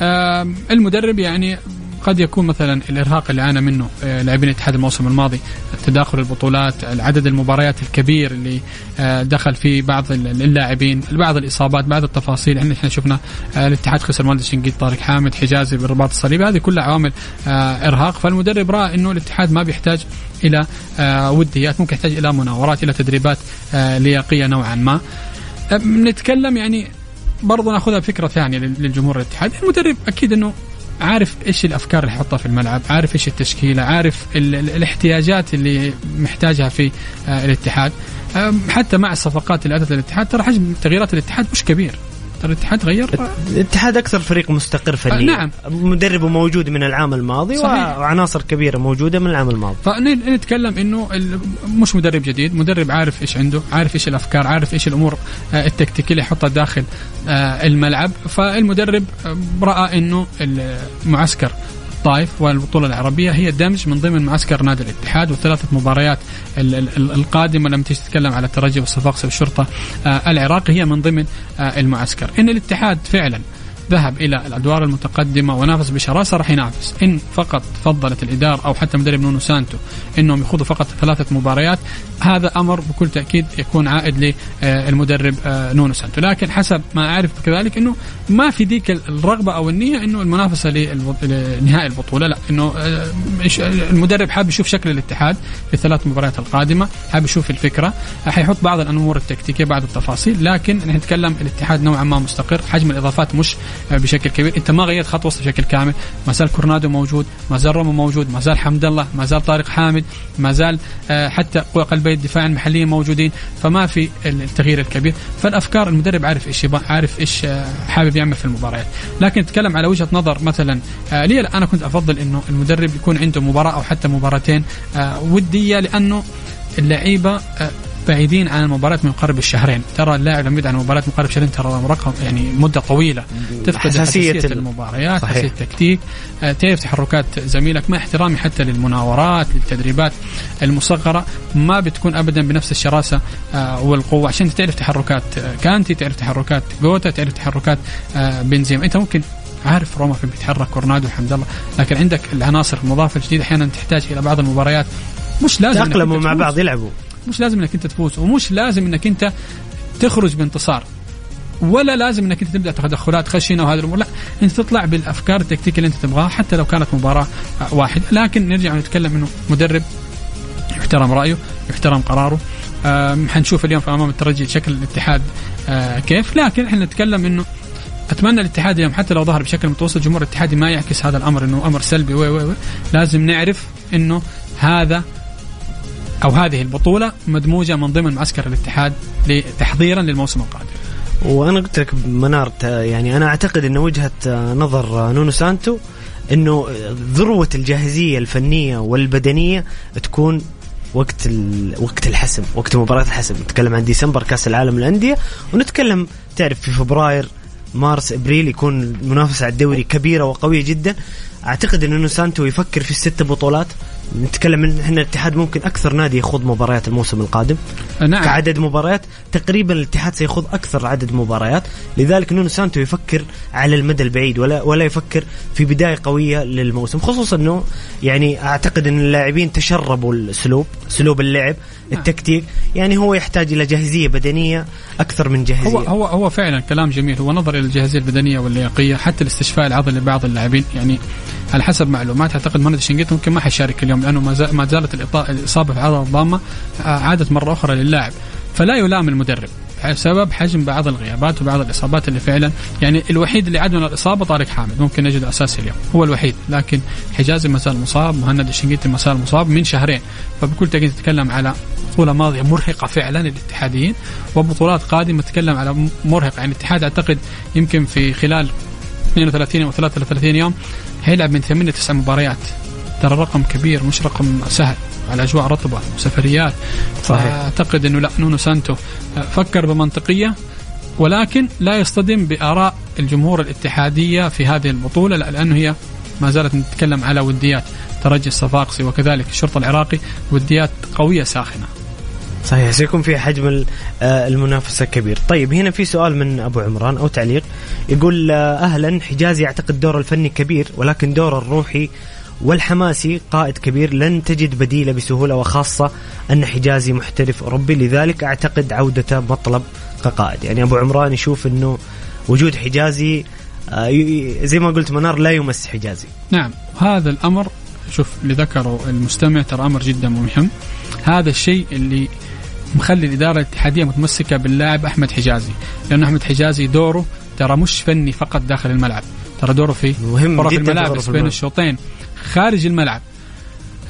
آه المدرب يعني قد يكون مثلا الإرهاق اللي عانى منه آه، لاعبين الاتحاد الموسم الماضي تداخل البطولات عدد المباريات الكبير اللي آه، دخل فيه بعض ال- اللاعبين بعض الإصابات بعض التفاصيل. إحنا إحنا شفنا آه، الاتحاد خسر مهندس شنقيط طارق حامد حجازي بالرباط الصليبي. هذه كلها عوامل إرهاق. فالمدرب رأى إنه الاتحاد ما بيحتاج إلى وديات ممكن يحتاج إلى مناورات إلى تدريبات لياقيه نوعا ما. نتكلم يعني برضو ناخذها بفكره ثانية لل- للجمهور الاتحاد. المدرب أكيد إنه عارف إيش الأفكار اللي يحطها في الملعب عارف إيش التشكيلة عارف ال ال الاحتياجات اللي محتاجها في آه الاتحاد. حتى مع الصفقات اللي أتت للاتحاد ترى حجم تغييرات الاتحاد مش كبير. ترى الاتحاد غير الاتحاد أكثر فريق مستقر فنيا آه، نعم. مدربه موجود من العام الماضي صحيح. وعناصر كبيرة موجودة من العام الماضي. فنتكلم إنه مش مدرب جديد. مدرب عارف إيش عنده عارف إيش الأفكار عارف إيش الأمور آه، التكتيكية اللي يحطها داخل آه، الملعب. فالمدرب آه، رأى إنه المعسكر الطائف والبطولة العربية هي دمج من ضمن معسكر نادي الاتحاد والثلاثة مباريات ال- ال- ال- القادمة لما تيجي تتكلم على الترجي والصفاقسي والشرطة آه، العراقي هي من ضمن آه، المعسكر. إن الاتحاد فعلا ذهب إلى الأدوار المتقدمة ونافس بشراسة راح ينافس. إن فقط فضلت الإدارة أو حتى مدرب نونو سانتو إنهم يخوضوا فقط ثلاثة مباريات هذا أمر بكل تأكيد يكون عائد للمدرب آه، نونو سانتو. لكن حسب ما أعرف كذلك إنه ما في ذيك الرغبة أو النية إنه المنافسة للب- لنهائي البطولة لا إنه آه، المدرب حاب يشوف شكل الاتحاد في الثلاث مباريات القادمة حاب يشوف الفكرة. حيحط بعض الأمور التكتيكية بعض التفاصيل لكن نتكلم الاتحاد نوعا ما مستقر حجم الإضافات مش بشكل كبير. انت ما غيرت خط وسط بشكل كامل. ما زال كورنادو موجود ما زال رامو موجود ما زال حمد الله ما زال طارق حامد ما زال آه، حتى قلبي الدفاع المحليين موجودين. فما في التغيير الكبير. فالأفكار المدرب عارف إيش عارف إيش آه، حابب يعمل في المباريات. لكن نتكلم على وجهة نظر مثلا آه، لي أنا كنت أفضل إنه المدرب يكون عنده مباراة أو حتى مباراتين ودية لأنه اللعيبة بعيدين عن المباريات من قرب الشهرين. ترى اللاعب لما يبعد عن المباريات من قرب الشهرين ترى رقم يعني مدة طويلة. تفقد حساسية حساسيه ال- المباريات صحيح. حساسيه التكتيك. آه، تعرف تحركات زميلك مع احترامي حتى للمناورات للتدريبات المصغرة. ما بتكون ابدا بنفس الشراسة آه، والقوة. عشان تعرف تحركات آه، كانتي تعرف تحركات جوتا تعرف تحركات آه، بنزيما. أنت ممكن عارف روما كيف بيتحرك كورنادو الحمد لله. لكن عندك العناصر المضافة الجديدة أحيانا تحتاج إلى بعض المباريات. مش لازم أنت مع. بعض يلعبوا. مش لازم إنك أنت تفوز ومش لازم إنك أنت تخرج بانتصار ولا لازم إنك أنت تبدأ تدخلات خشنه وهذه الأمور لا أنت تطلع بالأفكار التكتيكية اللي أنت تبغاها حتى لو كانت مباراة واحدة. لكن نرجع نتكلم إنه مدرب يحترم رأيه يحترم قراره. حنشوف اليوم في أمام الترجي شكل الاتحاد آه، كيف. لكن إحنا نتكلم إنه أتمنى الاتحاد اليوم حتى لو ظهر بشكل متوسط جمهور الاتحادي ما يعكس هذا الأمر إنه أمر سلبي وي وي وي لازم نعرف إنه هذا أو هذه البطولة مدموجة من ضمن معسكر الاتحاد تحضيرا للموسم القادم. وأنا قلت لك منار يعني أنا أعتقد إن وجهة نظر نونو سانتو إنه ذروة الجاهزية الفنية والبدنية تكون وقت. وقت الحسم وقت مباراة الحسم نتكلم عن ديسمبر كأس العالم للأندية ونتكلم تعرف في فبراير مارس إبريل يكون المنافسه على الدوري كبيرة وقوية جدا أعتقد إن نونو سانتو يفكر في الست بطولات نتكلم إن إحنا الاتحاد ممكن أكثر نادي يخوض مباريات الموسم القادم. نعم. كعدد مباريات تقريبا الاتحاد سيخوض أكثر عدد مباريات. لذلك نونو سانتو يفكر على المدى البعيد ولا ولا يفكر في بداية قوية للموسم خصوصا إنه يعني أعتقد إن اللاعبين تشربوا الأسلوب أسلوب اللعب. التكتيك. يعني هو يحتاج إلى جاهزية بدنية أكثر من جاهزية. هو هو هو فعلا كلام جميل. هو نظر إلى الجاهزية البدنية واللياقية حتى الاستشفاء العضلي لبعض اللاعبين. يعني على حسب معلومات أعتقد مهند الشنقيطي ممكن ما حيشارك اليوم لأنه ما زال- ما زالت الإصابة في العضله الضامة آه، عادت مرة أخرى للاعب. فلا يلام المدرب. بسبب حجم بعض الغيابات وبعض الإصابات اللي فعلا يعني الوحيد اللي عاد من الإصابة طارق حامد. ممكن نجد اساسي اليوم. هو الوحيد. لكن حجازي ما زال مصاب مهند الشنقيطي ما زال مصاب من شهرين. فبكل تأكيد تتكلم على بطوله ماضية مرهقة فعلا للاتحاديين وبطولات قادمة تتكلم على مرهقه يعني الاتحاد أعتقد يمكن في خلال 32 أو 33 يوم هيلعب من 8 9 مباريات. ترى رقم كبير مش رقم سهل. على أجواء رطبة وسفريات صحيح. فأعتقد إنه لا نونو سانتو. فكر بمنطقية ولكن لا يصطدم بآراء الجمهور الاتحادية في هذه البطولة لا لأنه هي ما زالت نتكلم على وديات ترجي الصفاقسي وكذلك الشرطة العراقي وديات قوية ساخنة. صحيح سيكون في حجم آه، المنافسة كبير. طيب هنا في سؤال من أبو عمران أو تعليق. يقول آه، أهلا حجازي يعتقد دور الفني كبير ولكن دور الروحي والحماسي قائد كبير لن تجد بديله بسهولة وخاصة أن حجازي محترف أوروبي لذلك أعتقد عودته مطلب كقائد. يعني أبو عمران يشوف أنه وجود حجازي آه، زي ما قلت منار لا يمس حجازي. نعم هذا الأمر شوف اللي ذكره المستمع ترى أمر جدا مهم. هذا الشيء اللي مخلي الإدارة الاتحادية متمسكة باللاعب أحمد حجازي. لأنه أحمد حجازي دوره ترى مش فني فقط داخل الملعب. ترى دوره في مهم غرف الملابس بين. الشوطين. خارج الملعب.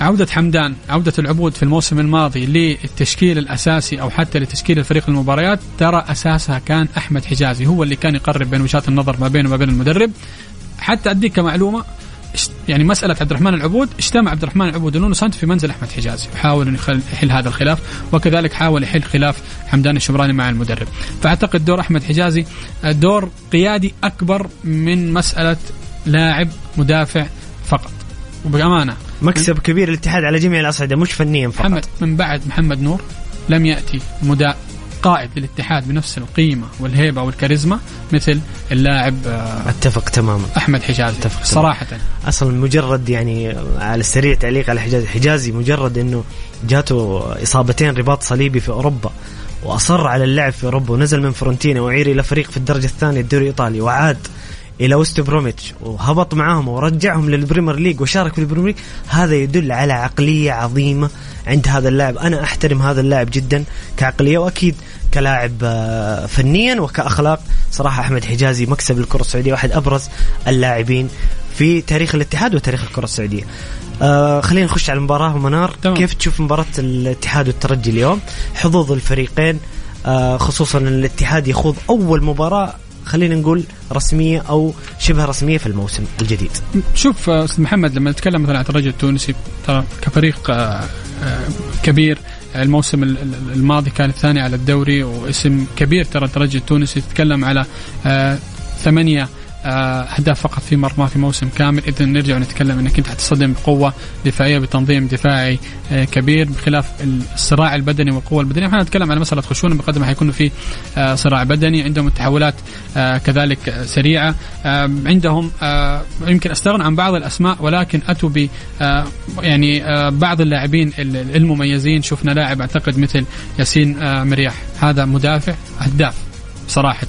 عودة حمدان عودة العبود في الموسم الماضي للتشكيل الأساسي أو حتى لتشكيل الفريق المباريات ترى أساسها كان أحمد حجازي هو اللي كان يقرب بين وجهات النظر ما بينه وما بين المدرب. حتى أديك كمعلومة اشت- يعني مسألة عبد الرحمن العبود اجتمع عبد الرحمن العبود ونونو سانتو في منزل أحمد حجازي وحاول أن يحل هذا الخلاف وكذلك حاول يحل خلاف حمدان الشبراني مع المدرب. فأعتقد دور أحمد حجازي دور قيادي أكبر من مسألة لاعب مدافع فقط. وبأمانة. مكسب كبير الاتحاد على جميع الأصعدة مش فنيا فقط. محمد من بعد محمد نور لم يأتي مدا قائد للاتحاد بنفس القيمة والهيبة والكاريزما مثل اللاعب آه، أتفق تماما. أحمد حجازي أتفق صراحة. أصلا مجرد يعني على السريع تعليق على حجازي حجازي مجرد إنه جاته إصابتين رباط صليبي في أوروبا وأصر على اللعب في أوروبا ونزل من فرونتينا وعير إلى فريق في الدرجة الثانية الدوري الإيطالي وعاد إلى وست بروميتش وهبط معاهم ورجعهم لل Premier League وشارك في ال Premier League. هذا يدل على عقلية عظيمة عند هذا اللاعب. أنا أحترم هذا اللاعب جدا كعقلية وأكيد كلاعب آه، فنيا وكأخلاق. صراحة أحمد حجازي مكسب للكرة السعودية واحد أبرز اللاعبين في تاريخ الاتحاد وتاريخ الكرة السعودية. آه خلينا نخش على المباراة ومنار تمام. كيف تشوف مباراة الاتحاد والترجي اليوم؟ حظوظ الفريقين آه خصوصا الاتحاد يخوض أول مباراة خلينا نقول رسمية أو شبه رسمية في الموسم الجديد. شوف آه، أستاذ محمد لما نتكلم مثلا عن الترجي التونسي ترى كفريق آه، آه، كبير الموسم ال- ال- الماضي كان الثاني على الدوري واسم كبير ترى الترجي التونسي. تتكلم على ثمانية آه، أهداف فقط في مرمى في موسم كامل. اذا نرجع نتكلم إنك أنت حتصدم بقوة دفاعية بتنظيم دفاعي آه، كبير بخلاف الصراع البدني والقوة البدنية. إحنا نتكلم على مسألة خشونة بقدر ما حيكون في آه، صراع بدني. عندهم التحولات آه، كذلك آه، سريعة. آه، عندهم آه، يمكن أستغنى عن بعض الأسماء ولكن أتوا ب آه، يعني آه، بعض اللاعبين ال- المميزين. شفنا لاعب أعتقد مثل ياسين آه، مرياح هذا مدافع هداف. صراحة.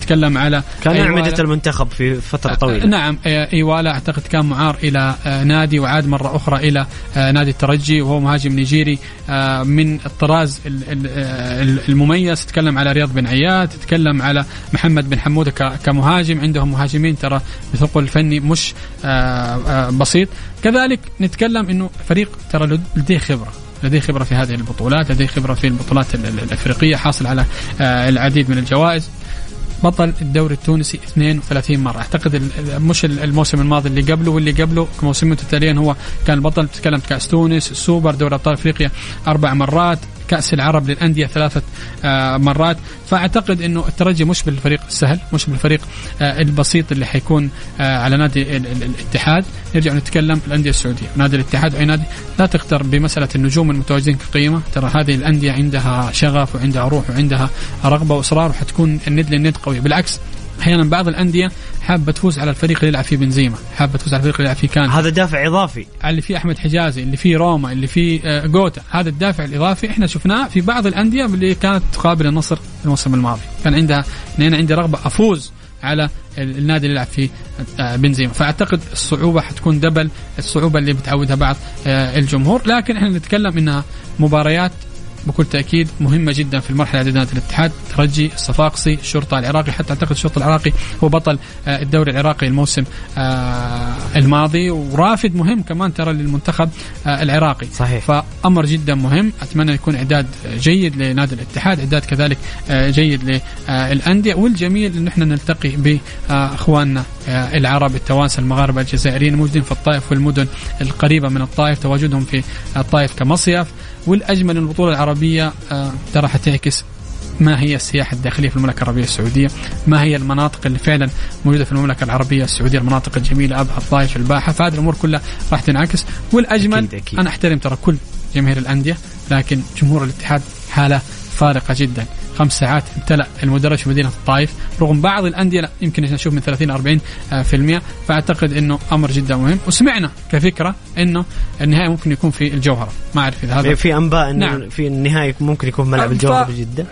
تتكلم على كان أعمدة المنتخب في فترة طويلة. نعم آه، ايوالا أعتقد كان معار إلى آه، نادي وعاد مرة أخرى إلى آه، نادي الترجي وهو مهاجم نيجيري آه، من الطراز ال- ال- آه، المميز. تتكلم على رياض بن عياد تتكلم على محمد بن حموده كمهاجم. عندهم مهاجمين ترى بثقل فني مش آه، آه، بسيط. كذلك نتكلم إنه فريق ترى لديه خبرة. لديه خبرة في هذه البطولات لديه خبرة في البطولات ال- ال- الأفريقية حاصل على آه، العديد من الجوائز. بطل الدوري التونسي 32 مرة. أعتقد ال- ال- مش ال- الموسم الماضي اللي قبله واللي قبله موسمين متتاليين هو كان البطل تتكلم كاس تونس السوبر دوري أبطال أفريقيا أربع مرات. كأس العرب للأندية ثلاثة آه، مرات. فأعتقد إنه الترجي مش بالفريق السهل مش بالفريق آه، البسيط اللي حيكون آه، على نادي ال- ال- الاتحاد. نرجع نتكلم الأندية السعودية. نادي الاتحاد أي نادي لا تغتر بمسألة النجوم المتواجدين كقيمة. ترى هذه الأندية عندها شغف وعندها روح وعندها رغبة وإصرار وحتكون الند للند قوي. بالعكس أحيانا بعض الأندية حابة تفوز على الفريق اللي يلعب فيه بنزيما حابة تفوز على الفريق اللي يلعب فيه كان. هذا دافع إضافي. اللي فيه أحمد حجازي اللي فيه روما اللي فيه آه، جوتا هذا الدافع الإضافي إحنا شفناه في بعض الأندية اللي كانت تقابل النصر الموسم الماضي. كان عندها ان أنا عندي رغبة أفوز على ال- النادي اللي يلعب فيه آه، بنزيما. فأعتقد الصعوبة حتكون دبل الصعوبة اللي بتعودها بعض آه، الجمهور. لكن إحنا نتكلم إنها مباريات بكل تأكيد مهمة جدا في المرحلة الإعدادية الاتحاد. ترجي الصفاقسي الشرطه العراقي حتى أعتقد الشرطه العراقي هو بطل آه، الدوري العراقي الموسم آه، الماضي. ورافد مهم كمان ترى للمنتخب آه، العراقي. صحيح. فأمر جدا مهم. أتمنى يكون إعداد جيد لنادي الاتحاد إعداد كذلك جيد للأندية. والجميل إن إحنا نلتقي بأخواننا العرب التوانسة المغاربة الجزائريين موجودين في الطائف والمدن القريبة من الطائف تواجدهم في الطائف كمصيف. والأجمل إن البطولة العربية آه، ترى حتعكس ما هي السياحة الداخلية في المملكة العربية السعودية ما هي المناطق اللي فعلا موجودة في المملكة العربية السعودية المناطق الجميلة أبها الطائف الباحة فهذه الأمور كلها راح تنعكس والأجمل أكيد أكيد. أنا أحترم ترى كل جماهير الأندية لكن جمهور الاتحاد حالة فارقة جدا. خمس ساعات امتلأ المدرج في مدينة الطائف رغم بعض الأندية لا يمكن نشوف من 30 40 آه، في المية فأعتقد أنه أمر جدا مهم. وسمعنا كفكرة أنه النهائي ممكن يكون في الجوهرة. ما أعرف إذا هذا في أنباء إن نعم. في النهاية ممكن يكون ملعب ف- الجوهر بجدة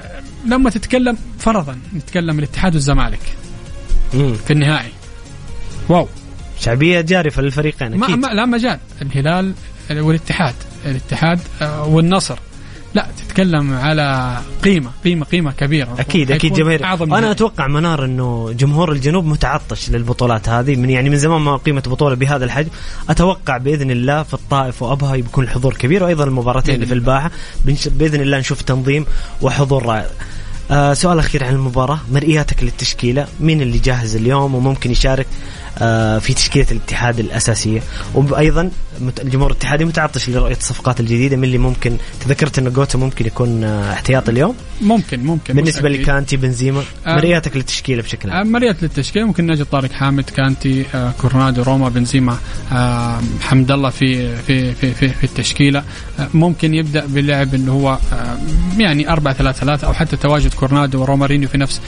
لما تتكلم فرضا نتكلم الاتحاد والزمالك. في النهائي. واو. شعبية جارفة للفريقين ما, أكيد. ما لا مجال الهلال والاتحاد. الاتحاد آه، والنصر. لا تتكلم على قيمة قيمة قيمة كبيرة. أكيد أكيد جماهير. أعظم أنا. أتوقع منار إنه جمهور الجنوب متعطش للبطولات هذه من يعني من زمان ما قيمة بطولة بهذا الحجم. أتوقع بإذن الله في الطائف وأبها بيكون الحضور كبير وأيضا المباراتين اللي في الباحة. بإذن الله نشوف تنظيم وحضور رائع. آه سؤال أخير عن المباراة. مرئياتك للتشكيلة مين اللي جاهز اليوم وممكن يشارك آه في تشكيلة الاتحاد الأساسية؟ وأيضا الجمهور الاتحادي متعطش لرؤية الصفقات الجديدة من اللي ممكن تذكرت إنه جوتا ممكن يكون آه احتياطي اليوم؟ ممكن ممكن. بالنسبة. لكانتي بنزيما آه. مرئياتك للتشكيلة بشكل عام؟ آه، مريت للتشكيلة. ممكن نجد طارق حامد كانتي آه، كورنادو روما بنزيما آه، حمد الله في في في في, في التشكيلة. آه، ممكن يبدأ باللعب اللي هو يعني 4 3 3 أو حتى تواجد كورنادو ورومارينيو في نفس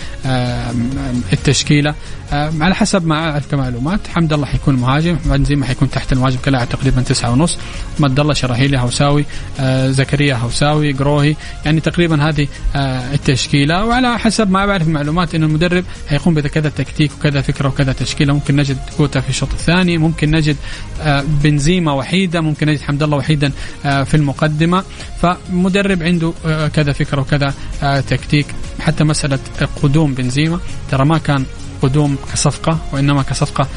التشكيلة. على حسب ما اعرف كمعلومات حمد الله حيكون مهاجم بنزيما حيكون تحت المهاجم كلاعب تقريبا تسعة ونص. مد الله شراهيلي هوساوي آه، زكريا هوساوي قروهي. يعني تقريبا هذه آه، التشكيلة. وعلى حسب ما بعرف معلومات إنه المدرب حيقوم بكذا تكتيك وكذا فكرة وكذا تشكيلة. ممكن نجد كوتا في الشوط الثاني. ممكن نجد آه، بنزيما وحيدا ممكن نجد حمد الله وحيدا آه، في المقدمة. فمدرب عنده آه، كذا فكرة وكذا آه، تكتيك. حتى مسألة قدوم بنزيما. ترى ما كان قدوم كصفقة وإنما كصفقة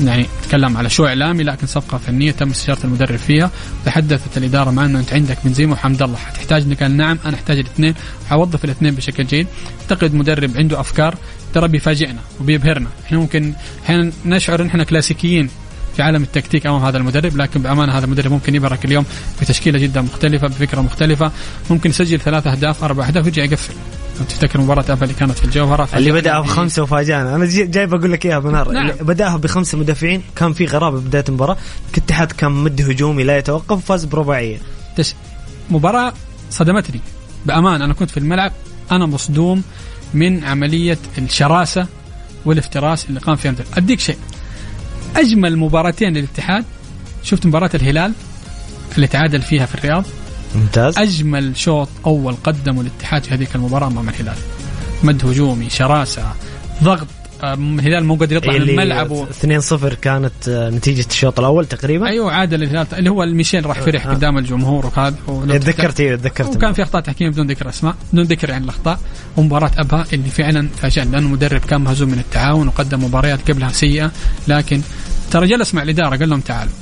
يعني تكلم على شو إعلامي لكن صفقة فنية تم استشارة المدرب فيها. تحدثت الإدارة مع انه أنت عندك بنزيما وحمد الله. حتحتاج؟ انك نعم أنا أحتاج الاثنين. حوظف الاثنين بشكل جيد. أعتقد مدرب عنده أفكار. ترى بيفاجئنا وبيبهرنا. إحنا ممكن أحيانا نشعر إن إحنا كلاسيكيين في عالم التكتيك أمام هذا المدرب لكن بامانه هذا المدرب ممكن يبرك اليوم بتشكيلة جدا مختلفة بفكرة مختلفة. ممكن يسجل ثلاث أهداف أربع أهداف ويرجع يقفل. تفتكر مباراة ابل اللي كانت في الجوهرة؟ اللي بدأ بخمسة وفاجأنا. أنا جاي بقول لك إياها بنار نعم. بدأها بخمسة مدافعين كان في غرابة بداية المباراة. الاتحاد كان مد هجومي لا يتوقف وفاز برباعية. تش... مباراة صدمتني. بأمان أنا كنت في الملعب. أنا مصدوم من عملية الشراسة والافتراس اللي قام فيها أديك شيء. أجمل مباراتين للاتحاد. شفت مباراة الهلال اللي تعادل فيها في الرياض. ممتاز. أجمل شوط أول قدمه الاتحاد في هذيك المباراة أمام الهلال. مد هجومي شراسة ضغط الهلال مو قادر يطلع من الملعب و... 2-0 كانت آه، نتيجة الشوط الأول تقريبا؟ أيوه عادل الهلال اللي هو الميشيل راح فرح آه. قدام الجمهور وهذا. تذكرت أيوه تذكرت. وكان في أخطاء تحكيم بدون ذكر أسماء بدون ذكر يعني الأخطاء. ومباراة أبها اللي فعلا فاجأني لأنه المدرب كان مهزوم من التعاون وقدم مباريات قبلها سيئة لكن ترى جلس مع الإدارة قال لهم تعالوا.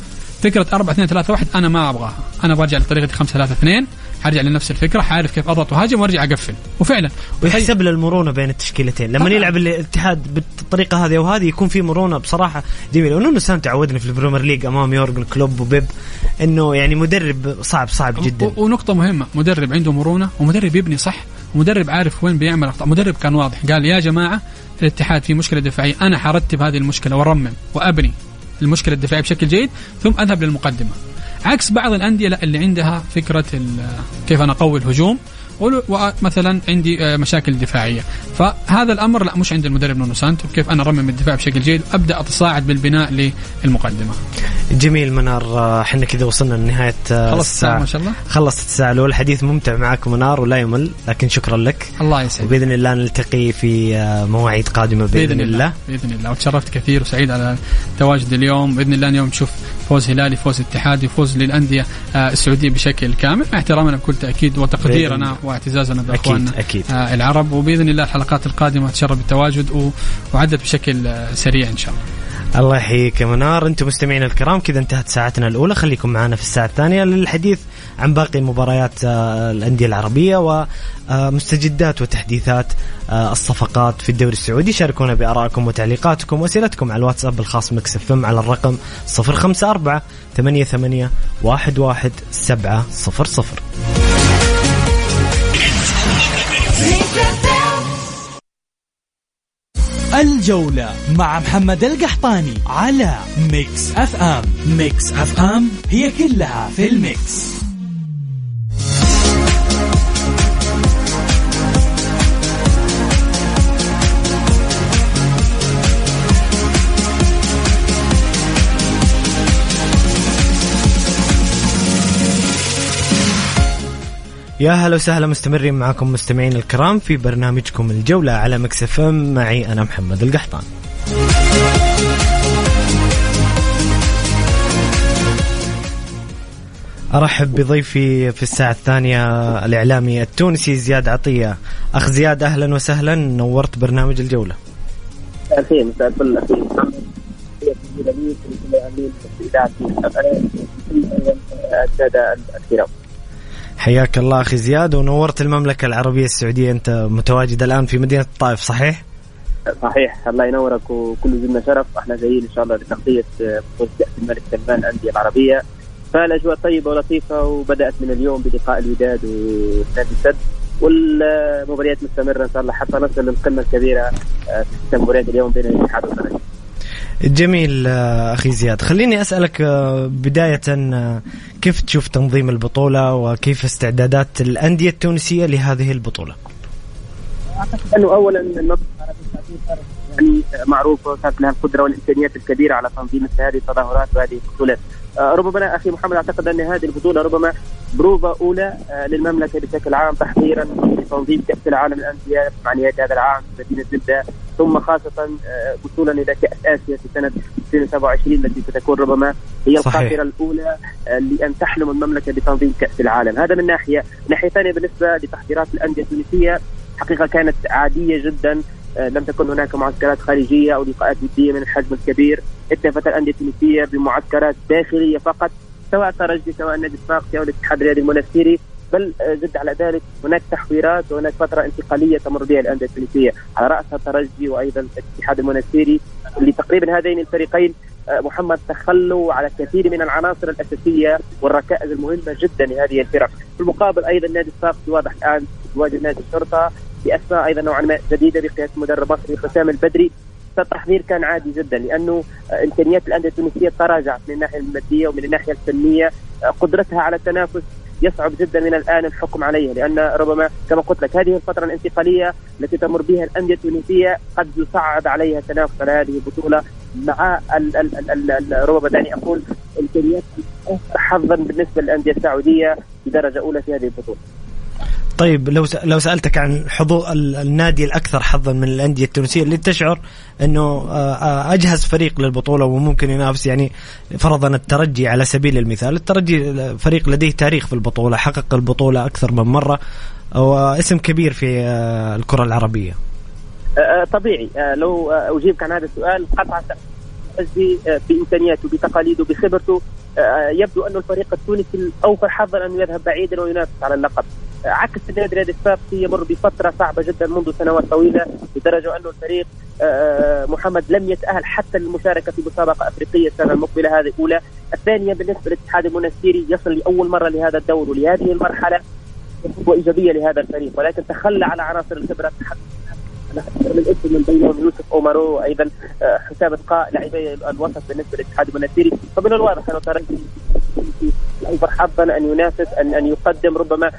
فكرة 4 2 3 1 أنا ما أبغاها. أنا برجع لطريقة 5 3 2 حرجع لنفس الفكرة حعرف كيف أضغط وهاجم وأرجع أقفل. وفعلا. ويحسب له المرونة بين التشكيلتين. لما يلعب الاتحاد بالطريقة هذه وهذه يكون في مرونة بصراحة جميلة. ونونو سانتو تعودنا في البريمير ليج أمام يورجن كلوب وبيب إنه يعني مدرب صعب صعب جدا. ونقطة مهمة. مدرب عنده مرونة ومدرب يبني صح ومدرب عارف وين بيعمل أخطاء. مدرب كان واضح قال يا جماعة الاتحاد في مشكلة دفاعية. أنا حرتب هذه المشكلة وأرمم وأبني. المشكلة الدفاعية بشكل جيد ثم أذهب للمقدمة. عكس بعض الأندية لا اللي عندها فكرة كيف أنا اقوي الهجوم. ومثلا عندي آه، مشاكل دفاعية. فهذا الأمر لا مش عند المدرب نونو سانتو. كيف أنا أرمم الدفاع بشكل جيد؟ وابدا أتصاعد بالبناء للمقدمة. جميل منار. آه، إحنا كذا وصلنا لنهاية آه، خلص الساعة. ما شاء الله. خلصت الساعة الأولى. الحديث ممتع معك منار ولا يمل لكن شكرا لك. الله يسعدك. باذن الله نلتقي في مواعيد قادمة بإذن, بإذن الله. الله. بإذن الله. وتشرفت كثير وسعيد على تواجد اليوم. بإذن الله اليوم نشوف فوز هلالي فوز اتحادي فوز للأندية السعودية بشكل كامل مع احترامنا بكل تأكيد وتقديرنا واعتزازنا بأخواننا أكيد. أكيد. آه العرب وبإذن الله الحلقات القادمة تشرف بالتواجد وعدت بشكل آه، سريع إن شاء الله. الله يحييك يا منار أنتم مستمعينا الكرام كذا انتهت ساعتنا الأولى خليكم معنا في الساعة الثانية للحديث عن باقي مباريات آه، الأندية العربية ومستجدات وتحديثات آه، الصفقات في الدوري السعودي. شاركونا بآرائكم وتعليقاتكم وأسئلتكم على الواتساب الخاص Mix FM على الرقم 054 88 11700 الجولة مع محمد القحطاني على Mix FM. Mix FM هي كلها في ال Mix. يا هلا وسهلا مستمرين معكم مستمعين الكرام في برنامجكم الجولة على مكسف معي أنا محمد القحطان أرحب بضيفي في الساعة الثانية الإعلامي التونسي زياد عطية أخ زياد أهلا وسهلا نورت برنامج الجولة حياك الله أخي زياد ونورت المملكة العربية السعودية أنت متواجد الآن في مدينة الطائف صحيح؟ صحيح الله ينورك وكل زلنا شرف إحنا جايين إن شاء الله لتغطية بطوله كاس الملك سلمان الأندية العربية فالأجواء طيبة ولطيفة وبدأت من اليوم بلقاء الوداد ونادي السد والمباريات مستمرة إن شاء الله حتى نصل للقمة الكبيرة آه، في مباريات اليوم بين الاتحاد والزمالك. جميل آه، أخي زياد. خليني أسألك آه، بداية آه، كيف تشوف تنظيم البطولة وكيف استعدادات الأندية التونسية لهذه البطولة؟ أعتقد أنه اولا المملكه يعني معروفة وكانت لها القدرة والإمكانيات الكبيرة على تنظيم هذه التظاهرات وهذه البطولات ربما أخي محمد أعتقد أن هذه البطولة ربما بروفا أولى للمملكة بشكل عام تحضيرا لتنظيم كأس العالم للأندية مع نهاية هذا العام في مدينه جده ثم خاصة آه، وصولا إلى كأس آسيا في سنة 2027 التي ستكون ربما هي القاطرة الأولى آه، لأن تحلم المملكة بتنظيم كأس العالم. هذا من ناحية ناحية ثانية بالنسبة لتحضيرات الأندية التونسية حقيقة كانت عادية جدا آه، لم تكن هناك معسكرات خارجية أو لقاءات ودية من الحجم الكبير. اكتفت الأندية التونسية بمعسكرات داخلية فقط سواء ترجي سواء النادي الصفاقسي أو الاتحاد الرياضي المنستيري. بل زد على ذلك هناك تحويرات وهناك فترة انتقالية تمر بها الأندية التونسية. على راسها الترجي وأيضا الاتحاد المنستيري اللي تقريبا هذين الفريقين محمد تخلوا على كثير من العناصر الأساسية والركائز المهمة جدا لهذه الفرق، في المقابل أيضا نادي الصفاقسي واضح الآن يواجه نادي الشرطة بأسماء أيضا نوعا ما جديدة بقيادة مدرب مصري حسام البدري. التحضير كان عادي جدا لأنه إمكانيات الأندية التونسية تراجعت من الناحية المادية ومن الناحية الفنية قدرتها على التنافس يصعب جدا من الآن الحكم عليها لأن ربما كما قلت لك هذه الفترة الانتقالية التي تمر بها الأندية التونسية قد يصعب عليها التنافس على هذه البطولة مع ال ال ال ال ربما دعني أقول امكانيات حظا بالنسبة للأندية السعودية بدرجه أولى في هذه البطولة. طيب لو لو سألتك عن حظوظ النادي الأكثر حظا من الأندية التونسية اللي تشعر إنه آه، آه، أجهز فريق للبطولة وممكن ينافس يعني فرضا الترجي على سبيل المثال، الترجي فريق لديه تاريخ في البطولة، حقق البطولة أكثر من مرة واسم كبير في آه، الكرة العربية. طبيعي. لو أجيبك عن هذا السؤال قطعا بامكانياته بتقاليده بخبرته. يبدو أن الفريق التونسي الأوفر حظا انه يذهب بعيدا وينافس على اللقب. عكس النادي الرياضي الصفاقسي يمر بفترة صعبة جدا منذ سنوات طويلة لدرجة انه الفريق آه، محمد لم يتأهل حتى للمشاركة في مسابقة أفريقية السنة المقبلة هذه الأولى، الثانية بالنسبة للاتحاد المنستيري يصل لأول مرة لهذا الدور ولهذه المرحلة وإيجابية لهذا الفريق ولكن تخلى على عناصر الخبرة. من اسم من بينهم يوسف أومارو وأيضا آه، حسام القاء لاعبي الوسط بالنسبة للاتحاد المنستيري. فمن الواضح انه ترجي الأكبر حظا أن ينافس ان أن يقدم ربما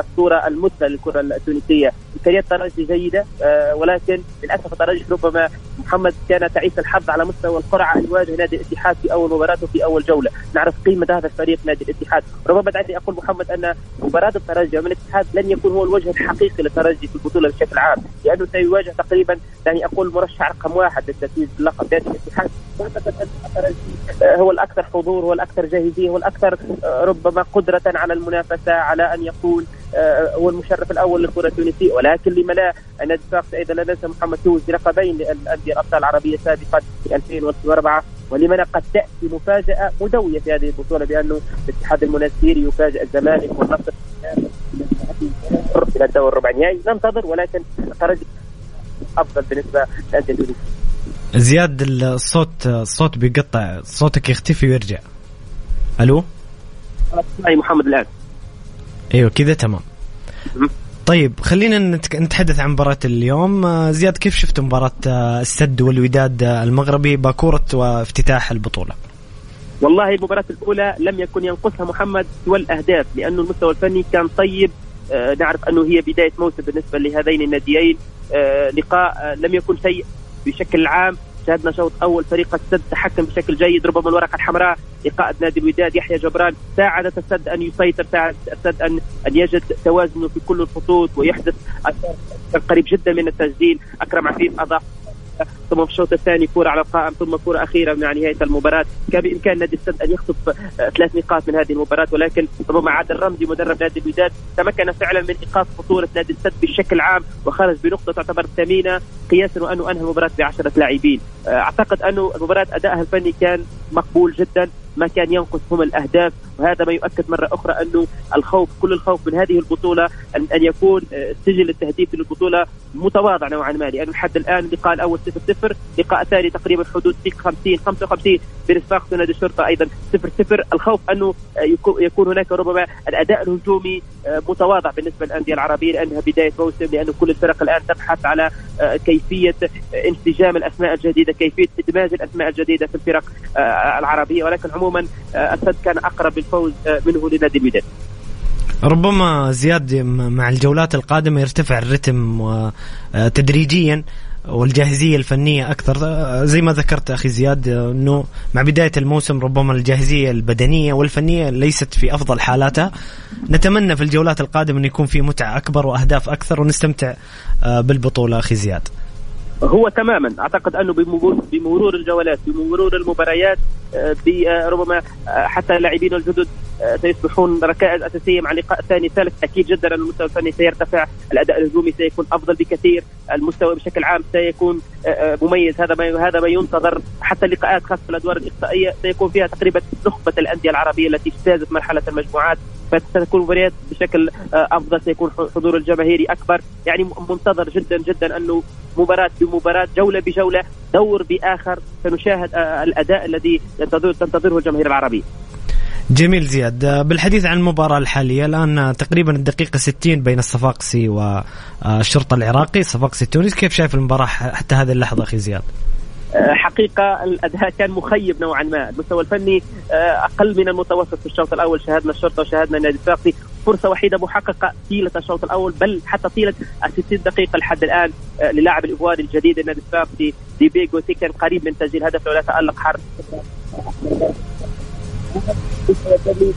الصورة المثلى للكرة التونسية، إمكانيات الترجي جيدة آه، ولكن للأسف الترجي ربما محمد كان تعيس الحظ على مستوى القرعة ان يواجه نادي الاتحاد في أول مباراه وفي أول جولة، نعرف قيمة هذا الفريق نادي الاتحاد، ربما دعني أقول محمد أن مباراة الترجي من الاتحاد لن يكون هو الوجه الحقيقي للترجي في البطولة بشكل عام، لأنه سيواجه تقريبا دعني أقول مرشح رقم واحد للتتويج باللقب نادي الاتحاد، أعتقد أن الترجي آه، هو الأكثر حضور هو الأكثر جاهزية هو الأكثر آه، ربما قدرة على المنافسة على أن يكون آه، هو المشرف الأول للكرة التونسية. ولكن لما لا نادي الصفاقسي أيضا لا ننسى محمد توز بلقبين للأندية الأبطال العربية سابقا في 2004 ولما لا قد تأتي مفاجأة مدوية في هذه البطولة؟ بانه الاتحاد المنستيري يفاجئ الزمالك والنصر إلى الدور الربع النهائي. ننتظر ولكن الترجي أفضل بالنسبة للأندية التونسية. زياد الصوت الصوت بيقطع صوتك يختفي ويرجع. ألو؟ اي محمد الآن. أيوه كذا تمام. طيب خلينا نتحدث عن مباراة اليوم. آه، زياد كيف شفت مباراة آه، السد والوداد آه، المغربي باكورة وافتتاح البطولة؟ والله المباراة الأولى لم يكن ينقصها محمد سوى الأهداف لأنه المستوى الفني كان طيب. نعرف أنه هي بداية موسم بالنسبة لهذين الناديين. لقاء لم يكن سيء بشكل عام. شاهدنا شوط أول فريق السد تحكم بشكل جيد ربما الورقة الحمراء لقائد نادي الوداد يحيى جبران ساعدت السد أن يسيطر ساعدت السد ان أن يجد توازنه في كل الخطوط ويحدث قريب جدا من التسجيل. أكرم عفيف أضاف ثم في الشوط الثاني كرة على القائم ثم كرة أخيرة مع نهاية المباراة. كان بإمكان نادي السد أن يخطف آه، ثلاث نقاط من هذه المباراة ولكن ربما عاد الرمزي مدرب نادي الوداد. تمكن فعلا من إيقاف خطورة نادي السد بشكل عام وخرج بنقطة تعتبر ثمينة قياسا وأنه أنهى المباراة بعشرة لاعبين. آه، أعتقد أنه المباراة أدائها الفني كان مقبول جدا. ما كان ينقص هم الأهداف. وهذا ما يؤكد مرة أخرى أنه الخوف كل الخوف من هذه البطولة ان أن يكون آه، سجل التهديف للبطولة متواضع نوعا ما. لأنه لحد الآن اللقاء الأول 0 0 اللقاء الثاني تقريبا حدود 50 55 بين الصفاقسي ونادي الشرطه أيضا 0 0 الخوف أنه آه، يكون هناك ربما الأداء الهجومي متواضع بالنسبة للأندية العربية لأنها بداية موسم لأنه كل الفرق الآن تبحث على كيفية انسجام الأسماء الجديدة كيفية إدماج الأسماء الجديدة في الفرق العربية. ولكن عموما آه، اسد كان أقرب بالفوز آه، منه لنادي الوداد ربما زياد مع الجولات القادمة يرتفع الرتم آه، تدريجيا. والجاهزية الفنية أكثر. زي ما ذكرت أخي زياد أنه مع بداية الموسم ربما الجاهزية البدنية والفنية ليست في أفضل حالاتها. نتمنى في الجولات القادمة أن يكون في متعة أكبر وأهداف أكثر ونستمتع بالبطولة أخي زياد. هو تماما. أعتقد أنه بمرور الجولات بمرور المباريات آه، آه، ربما آه، حتى اللاعبين الجدد سيصبحون ركائز أساسية مع اللقاء الثاني الثالث أكيد جدا المستوى الفني سيرتفع الأداء الهجومي سيكون أفضل بكثير المستوى بشكل عام سيكون مميز. هذا ما هذا ما ينتظر. حتى اللقاءات خاصة الأدوار الإقصائية سيكون فيها تقريبا نخبة الأندية العربية التي اجتازت مرحلة المجموعات. فستكون المباريات بشكل أفضل. سيكون حضور الجماهيري أكبر. يعني منتظر جدا جدا أنه مباراة بمباراة جولة بجولة دور بآخر سنشاهد آه، الأداء الذي تنتظره الجماهير العربية. جميل زياد. بالحديث عن المباراة الحالية الآن تقريبا الدقيقة 60 بين الصفاقسي والشرطة العراقي. الصفاقسي التونسي كيف شايف المباراة حتى هذه اللحظة أخي زياد؟ آه، حقيقة الأداء كان مخيب نوعا ما، المستوى الفني آه، أقل من المتوسط في الشوط الأول. شاهدنا الشرطة وشاهدنا النادي الصفاقسي فرصة وحيدة محققة طيلة الشوط الأول بل حتى طيلة ال 60 دقيقة لحد الآن آه، للاعب الايفواري الجديد النادي الصفاقسي دي بيجو كان قريب من تسجيل هدف لولا تالق حرب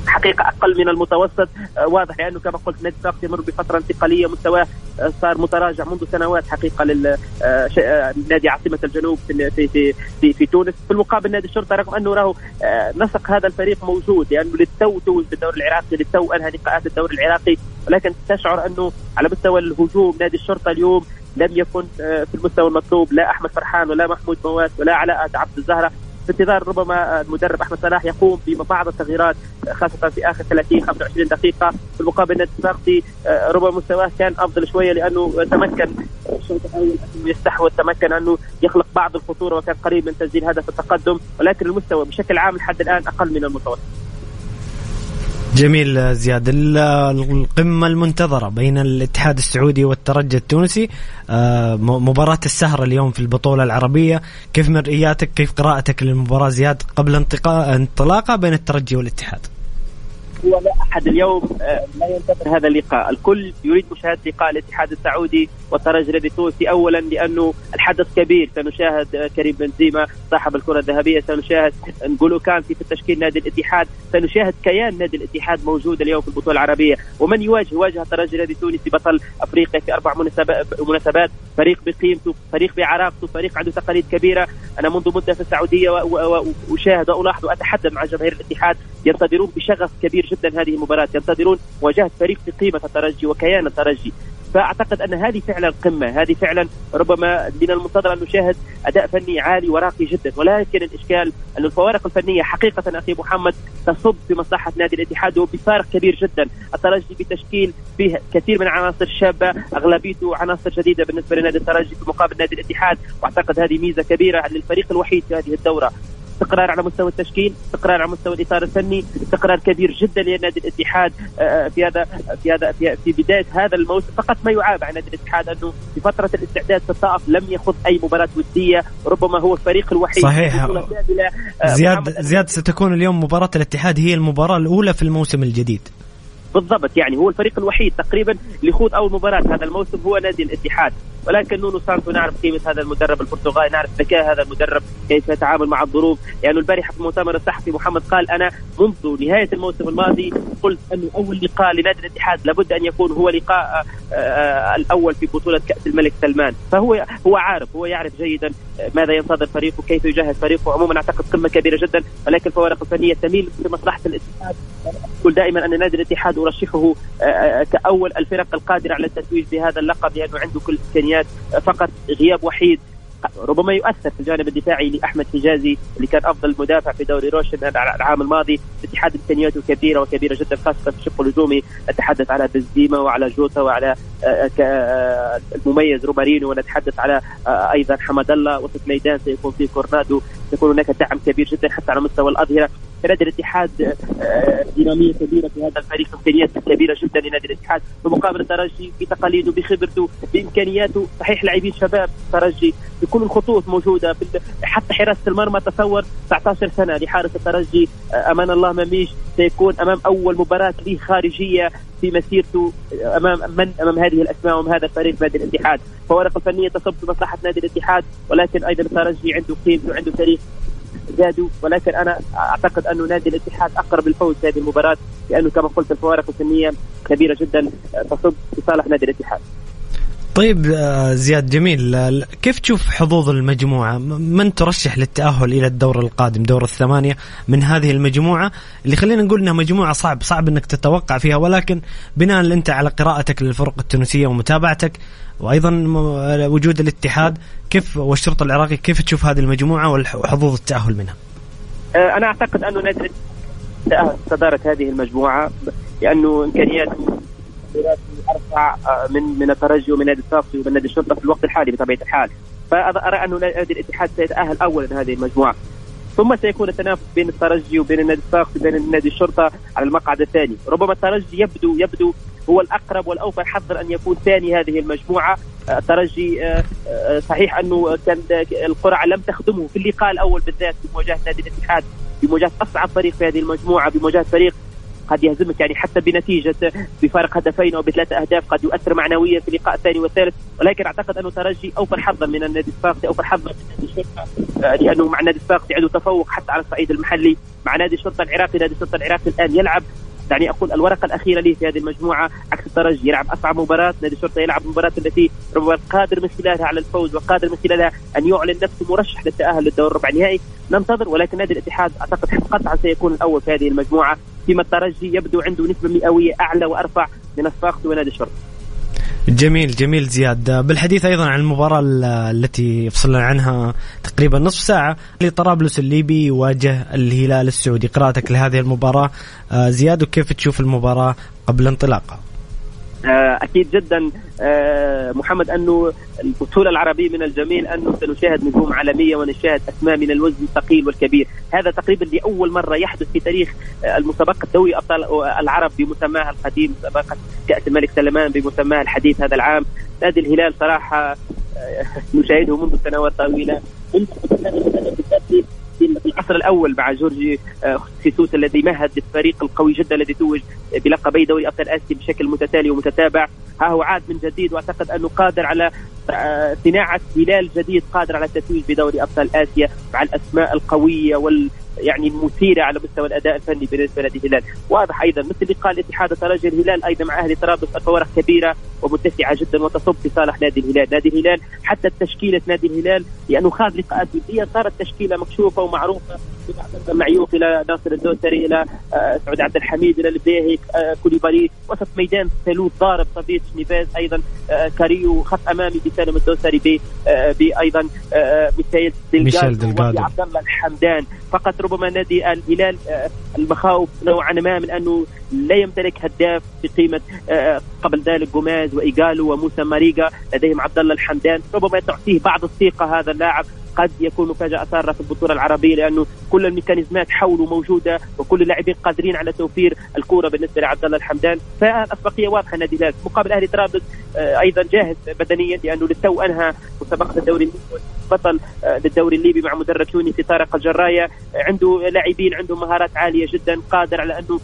حقيقة أقل من المتوسط. آه، واضح لأنه كما قلت نادي الصفاقسي يمر بفترة انتقالية مستواه آه، صار متراجع منذ سنوات حقيقة لنادي عاصمة الجنوب في في في, في تونس. في المقابل نادي الشرطة رغم أنه راه نسق هذا الفريق موجود لأنه للتو توج بالدوري العراقي للتو أنهى لقاءات الدوري العراقي. ولكن تشعر أنه على مستوى الهجوم نادي الشرطة اليوم لم يكن آه، في المستوى المطلوب لا أحمد فرحان ولا محمود مواس ولا علاء عبد الزهرة. في انتظار ربما المدرب أحمد صلاح يقوم ببعض التغييرات خاصة في آخر 30 25 دقيقة. في المقابل نادي الصفاقسي آه، ربما مستواه كان أفضل شوية لأنه تمكن يستحوذ تمكن أنه يخلق بعض الخطورة وكان قريب من تسجيل هدف التقدم ولكن المستوى بشكل عام لحد الآن أقل من المتوسط. جميل زياد. القمة المنتظرة بين الاتحاد السعودي والترجي التونسي آه، مباراة السهرة اليوم في البطولة العربية. كيف مرئياتك كيف قراءتك للمباراة زياد قبل انطلاقها بين الترجي والاتحاد؟ هو لا أحد اليوم آه، لا ينتظر هذا اللقاء، الكل يريد مشاهدة لقاء الاتحاد السعودي والترجي التونسي اولا لأنه الحدث كبير. سنشاهد آه، كريم بنزيما صاحب الكرة الذهبية سنشاهد نقولوا كانتي في تشكيل نادي الاتحاد. سنشاهد كيان نادي الاتحاد موجود اليوم في البطولة العربية. ومن يواجه واجه الترجي الذي تونسي بطل أفريقيا في أربع مناسبات. فريق بقيمته فريق بعراقته فريق عنده تقاليد كبيرة. أنا منذ مدة في السعودية واشاهد وألاحظ وأتحدث مع جماهير الاتحاد ينتظرون بشغف كبير جدا هذه المباراة ينتظرون مواجهه فريق بقيمه الترجي وكيان الترجي. فأعتقد أن هذه فعلا قمة. هذه فعلا ربما من المنتظر أن نشاهد أداء فني عالي وراقي جدا. ولكن الإشكال أن الفوارق الفنية حقيقة أخي محمد تصب في مصلحة نادي الاتحاد وبفارق كبير جدا. الترجي بتشكيل فيه كثير من العناصر الشابة أغلبيته عناصر جديدة بالنسبة لنادي الترجي في مقابل نادي الاتحاد. وأعتقد هذه ميزة كبيرة للفريق الوحيد في هذه الدورة. استقرار على مستوى التشكيل استقرار على مستوى الإطار الفني استقرار كبير جدا لنادي الاتحاد آه، آه، في هذا في هذا في, بداية هذا الموسم. فقط ما يعاب على نادي الاتحاد أنه في فترة الاستعداد في الطائف لم يخوض أي مباراة ودية ربما هو الفريق الوحيد صحيح. آه، زياد زياد ستكون اليوم مباراة الاتحاد هي المباراة الأولى في الموسم الجديد. بالضبط. يعني هو الفريق الوحيد تقريبا اللي يخوض أول مباراة هذا الموسم هو نادي الاتحاد. ولكن نونو سانتو نعرف قيمة هذا المدرب البرتغالي نعرف ذكاء هذا المدرب كيف يتعامل مع الظروف. لأنه يعني البارحة في المؤتمر الصحفي محمد قال أنا منذ نهاية الموسم الماضي قلت انه أول لقاء لنادي الاتحاد لابد أن يكون هو لقاء آه، آه، الأول في بطولة كأس الملك سلمان. فهو هو عارف هو يعرف جيدا ماذا ينتظر فريقه كيف يجهز فريقه. عموما أعتقد قمة كبيرة جدا ولكن الفوارق الفنية تميل في مصلحة الاتحاد. أقول دائما أن نادي الاتحاد أرشحه آه، كأول الفرق القادرة على التتويج بهذا اللقب لأنه عنده كل الإمكانيات فقط غياب وحيد. ربما يؤثر في الجانب الدفاعي لأحمد حجازي اللي كان أفضل مدافع في دوري روشن العام الماضي. الاتحاد إمكانياته كبيرة وكبيرة جدا خاصة في الشق الهجومي. نتحدث على بنزيما وعلى جوتا وعلى آه، آه، المميز رومارينو ونتحدث على آه، أيضا حمد الله. وسط ميدان سيكون فيه كورنادو. سيكون هناك دعم كبير جدا حتى على مستوى الأظهرة. نادي الاتحاد دينامية كبيرة في هذا الفريق. امكانيات كبيرة جدا لنادي الاتحاد. بمقابل الترجي بتقاليده بخبرته بإمكانياته. صحيح لاعبين شباب الترجي بكل الخطوط موجودة. حتى حراسة المرمى تصور 19 سنة لحارس الترجي أمان الله مميش سيكون أمام أول مباراة له خارجية في مسيرته أمام من أمام هذه الأسماء وأمام هذا الفريق نادي الاتحاد. فوارق الفنية تصب في مصلحه نادي الاتحاد ولكن أيضا الترجي عنده قيمته وعنده تاريخ زادوا. ولكن أنا أعتقد انه نادي الاتحاد أقرب الفوز في هذه المباراة لأنه كما قلت الفوارق الفنية كبيرة جدا تصب في صالح نادي الاتحاد. طيب آه، زياد جميل كيف تشوف حظوظ المجموعة؟ من ترشح للتأهل إلى الدور القادم دور الثمانية من هذه المجموعة؟ اللي خلينا نقول أنها مجموعة صعب صعب أنك تتوقع فيها ولكن بناء أنت على قراءتك للفرق التونسية ومتابعتك وأيضا وجود الاتحاد كيف والشرطة العراقي كيف تشوف هذه المجموعة وحظوظ التأهل منها؟ آه، أنا أعتقد أنه نادي صدارة هذه المجموعة لأنه إمكانياته تقديرات ارفع آه، من من الترجي ومن نادي الصافي ومن نادي الشرطة في الوقت الحالي بطبيعة الحال. فأرى انه نادي الاتحاد سيتاهل اولا هذه المجموعة. ثم سيكون التنافس بين الترجي وبين النادي الصافي وبين نادي الشرطة على المقعد الثاني. ربما الترجي يبدو يبدو هو الأقرب والأوفر حظا أن يكون ثاني هذه المجموعة. الترجي آه، آه، صحيح أنه كان القرعة لم تخدمه في اللقاء الأول بالذات في مواجهه نادي الاتحاد بمواجهة أصعب فريق في هذه المجموعة بمواجهة فريق قد يهزمك يعني حتى بنتيجة بفارق هدفين أو بثلاثة أهداف قد يؤثر معنويا في اللقاء الثاني والثالث ولكن أعتقد أنه ترجي أوفر حظا من النادي الصفاقسي أوفر حظا آه، لأنه مع النادي الصفاقسي عنده تفوق حتى على الصعيد المحلي مع نادي الشرطة العراقي نادي الشرطة العراقي الآن يلعب. دعني أقول الورقة الأخيرة لي في هذه المجموعة عكس الترجي يلعب أصعب مباراة نادي الشرطة يلعب المباراه التي ربما قادر من خلالها على الفوز وقادر من خلالها أن يعلن نفسه مرشح للتأهل للدور الربع النهائي. ننتظر ولكن نادي الاتحاد أعتقد قطعا سيكون الأول في هذه المجموعة. فيما الترجي يبدو عنده نسبة مئوية أعلى وأرفع من الصفاقسي ونادي الشرطه جميل جميل زياد. بالحديث أيضا عن المباراة التي يفصلنا عنها تقريبا نصف ساعة لطرابلس الليبي يواجه الهلال السعودي. قراءتك لهذه المباراة آه، زياد وكيف تشوف المباراة قبل انطلاقها؟ أكيد جدا آه، محمد أنه البطولة العربية من الجميل أنه سنشاهد نجوم عالمية ونشاهد أسماء من الوزن الثقيل والكبير، هذا تقريبا لأول مرة يحدث في تاريخ آه، المسابقة دوري أبطال العرب بمسماها القديم مسابقة كأس الملك سلمان بمسماها الحديث هذا العام، نادي الهلال صراحة نشاهده منذ سنوات طويلة. في العصر الأول مع جورجي آه، خيسوس الذي مهد الفريق القوي جدا الذي توج بلقبي دوري أبطال آسيا بشكل متتالي ومتتابع. ها هو عاد من جديد وأعتقد أنه قادر على آه، صناعة هلال جديد قادر على التتويج بدوري أبطال آسيا مع الأسماء القوية وال يعني المثيره على مستوى الأداء الفني بالنسبة لنادي الهلال، واضح أيضا مثل لقاء الاتحاد الترجي الهلال أيضا مع أهلي طرابلس الفوارق كبيرة ومتسعة جدا وتصب في صالح نادي الهلال، نادي الهلال حتى تشكيلة نادي الهلال لأنه خاض لقاءات ودية صارت تشكيلة مكشوفة ومعروفة معيوف إلى ناصر الدوسري إلى آه، سعود عبد الحميد إلى البيهي آه، كوليبالي. وسط ميدان سلوت ضارب صبيت نيفاز أيضا آه، كاريو خط أمامي بسالم الدوسري بايضا ميشيل ديلجادو عبد الله الحمدان. فقط ربما نادي الهلال المخاوف نوعا ما من أنه لا يمتلك هداف بقيمة قبل ذلك جوميز وإيجالو وموسى ماريجا لديهم عبد الله الحمدان. ربما تعطيه بعض الثقة هذا اللاعب. قد يكون مفاجأة سارة في البطولة العربية لأنه كل الميكانيزمات حوله موجودة وكل اللاعبين قادرين على توفير الكورة بالنسبة لعبد الله الحمدان. فالاسبقيه واضحة نادي الهلال مقابل أهلي طرابلس آه، أيضا جاهز بدنيا لأنه للتو أنهى مسابقة الدوري بطل آه، للدوري الليبي مع مدرب تونسي طارق الجراية. آه، عنده لاعبين عندهم مهارات عالية جدا قادر على أنه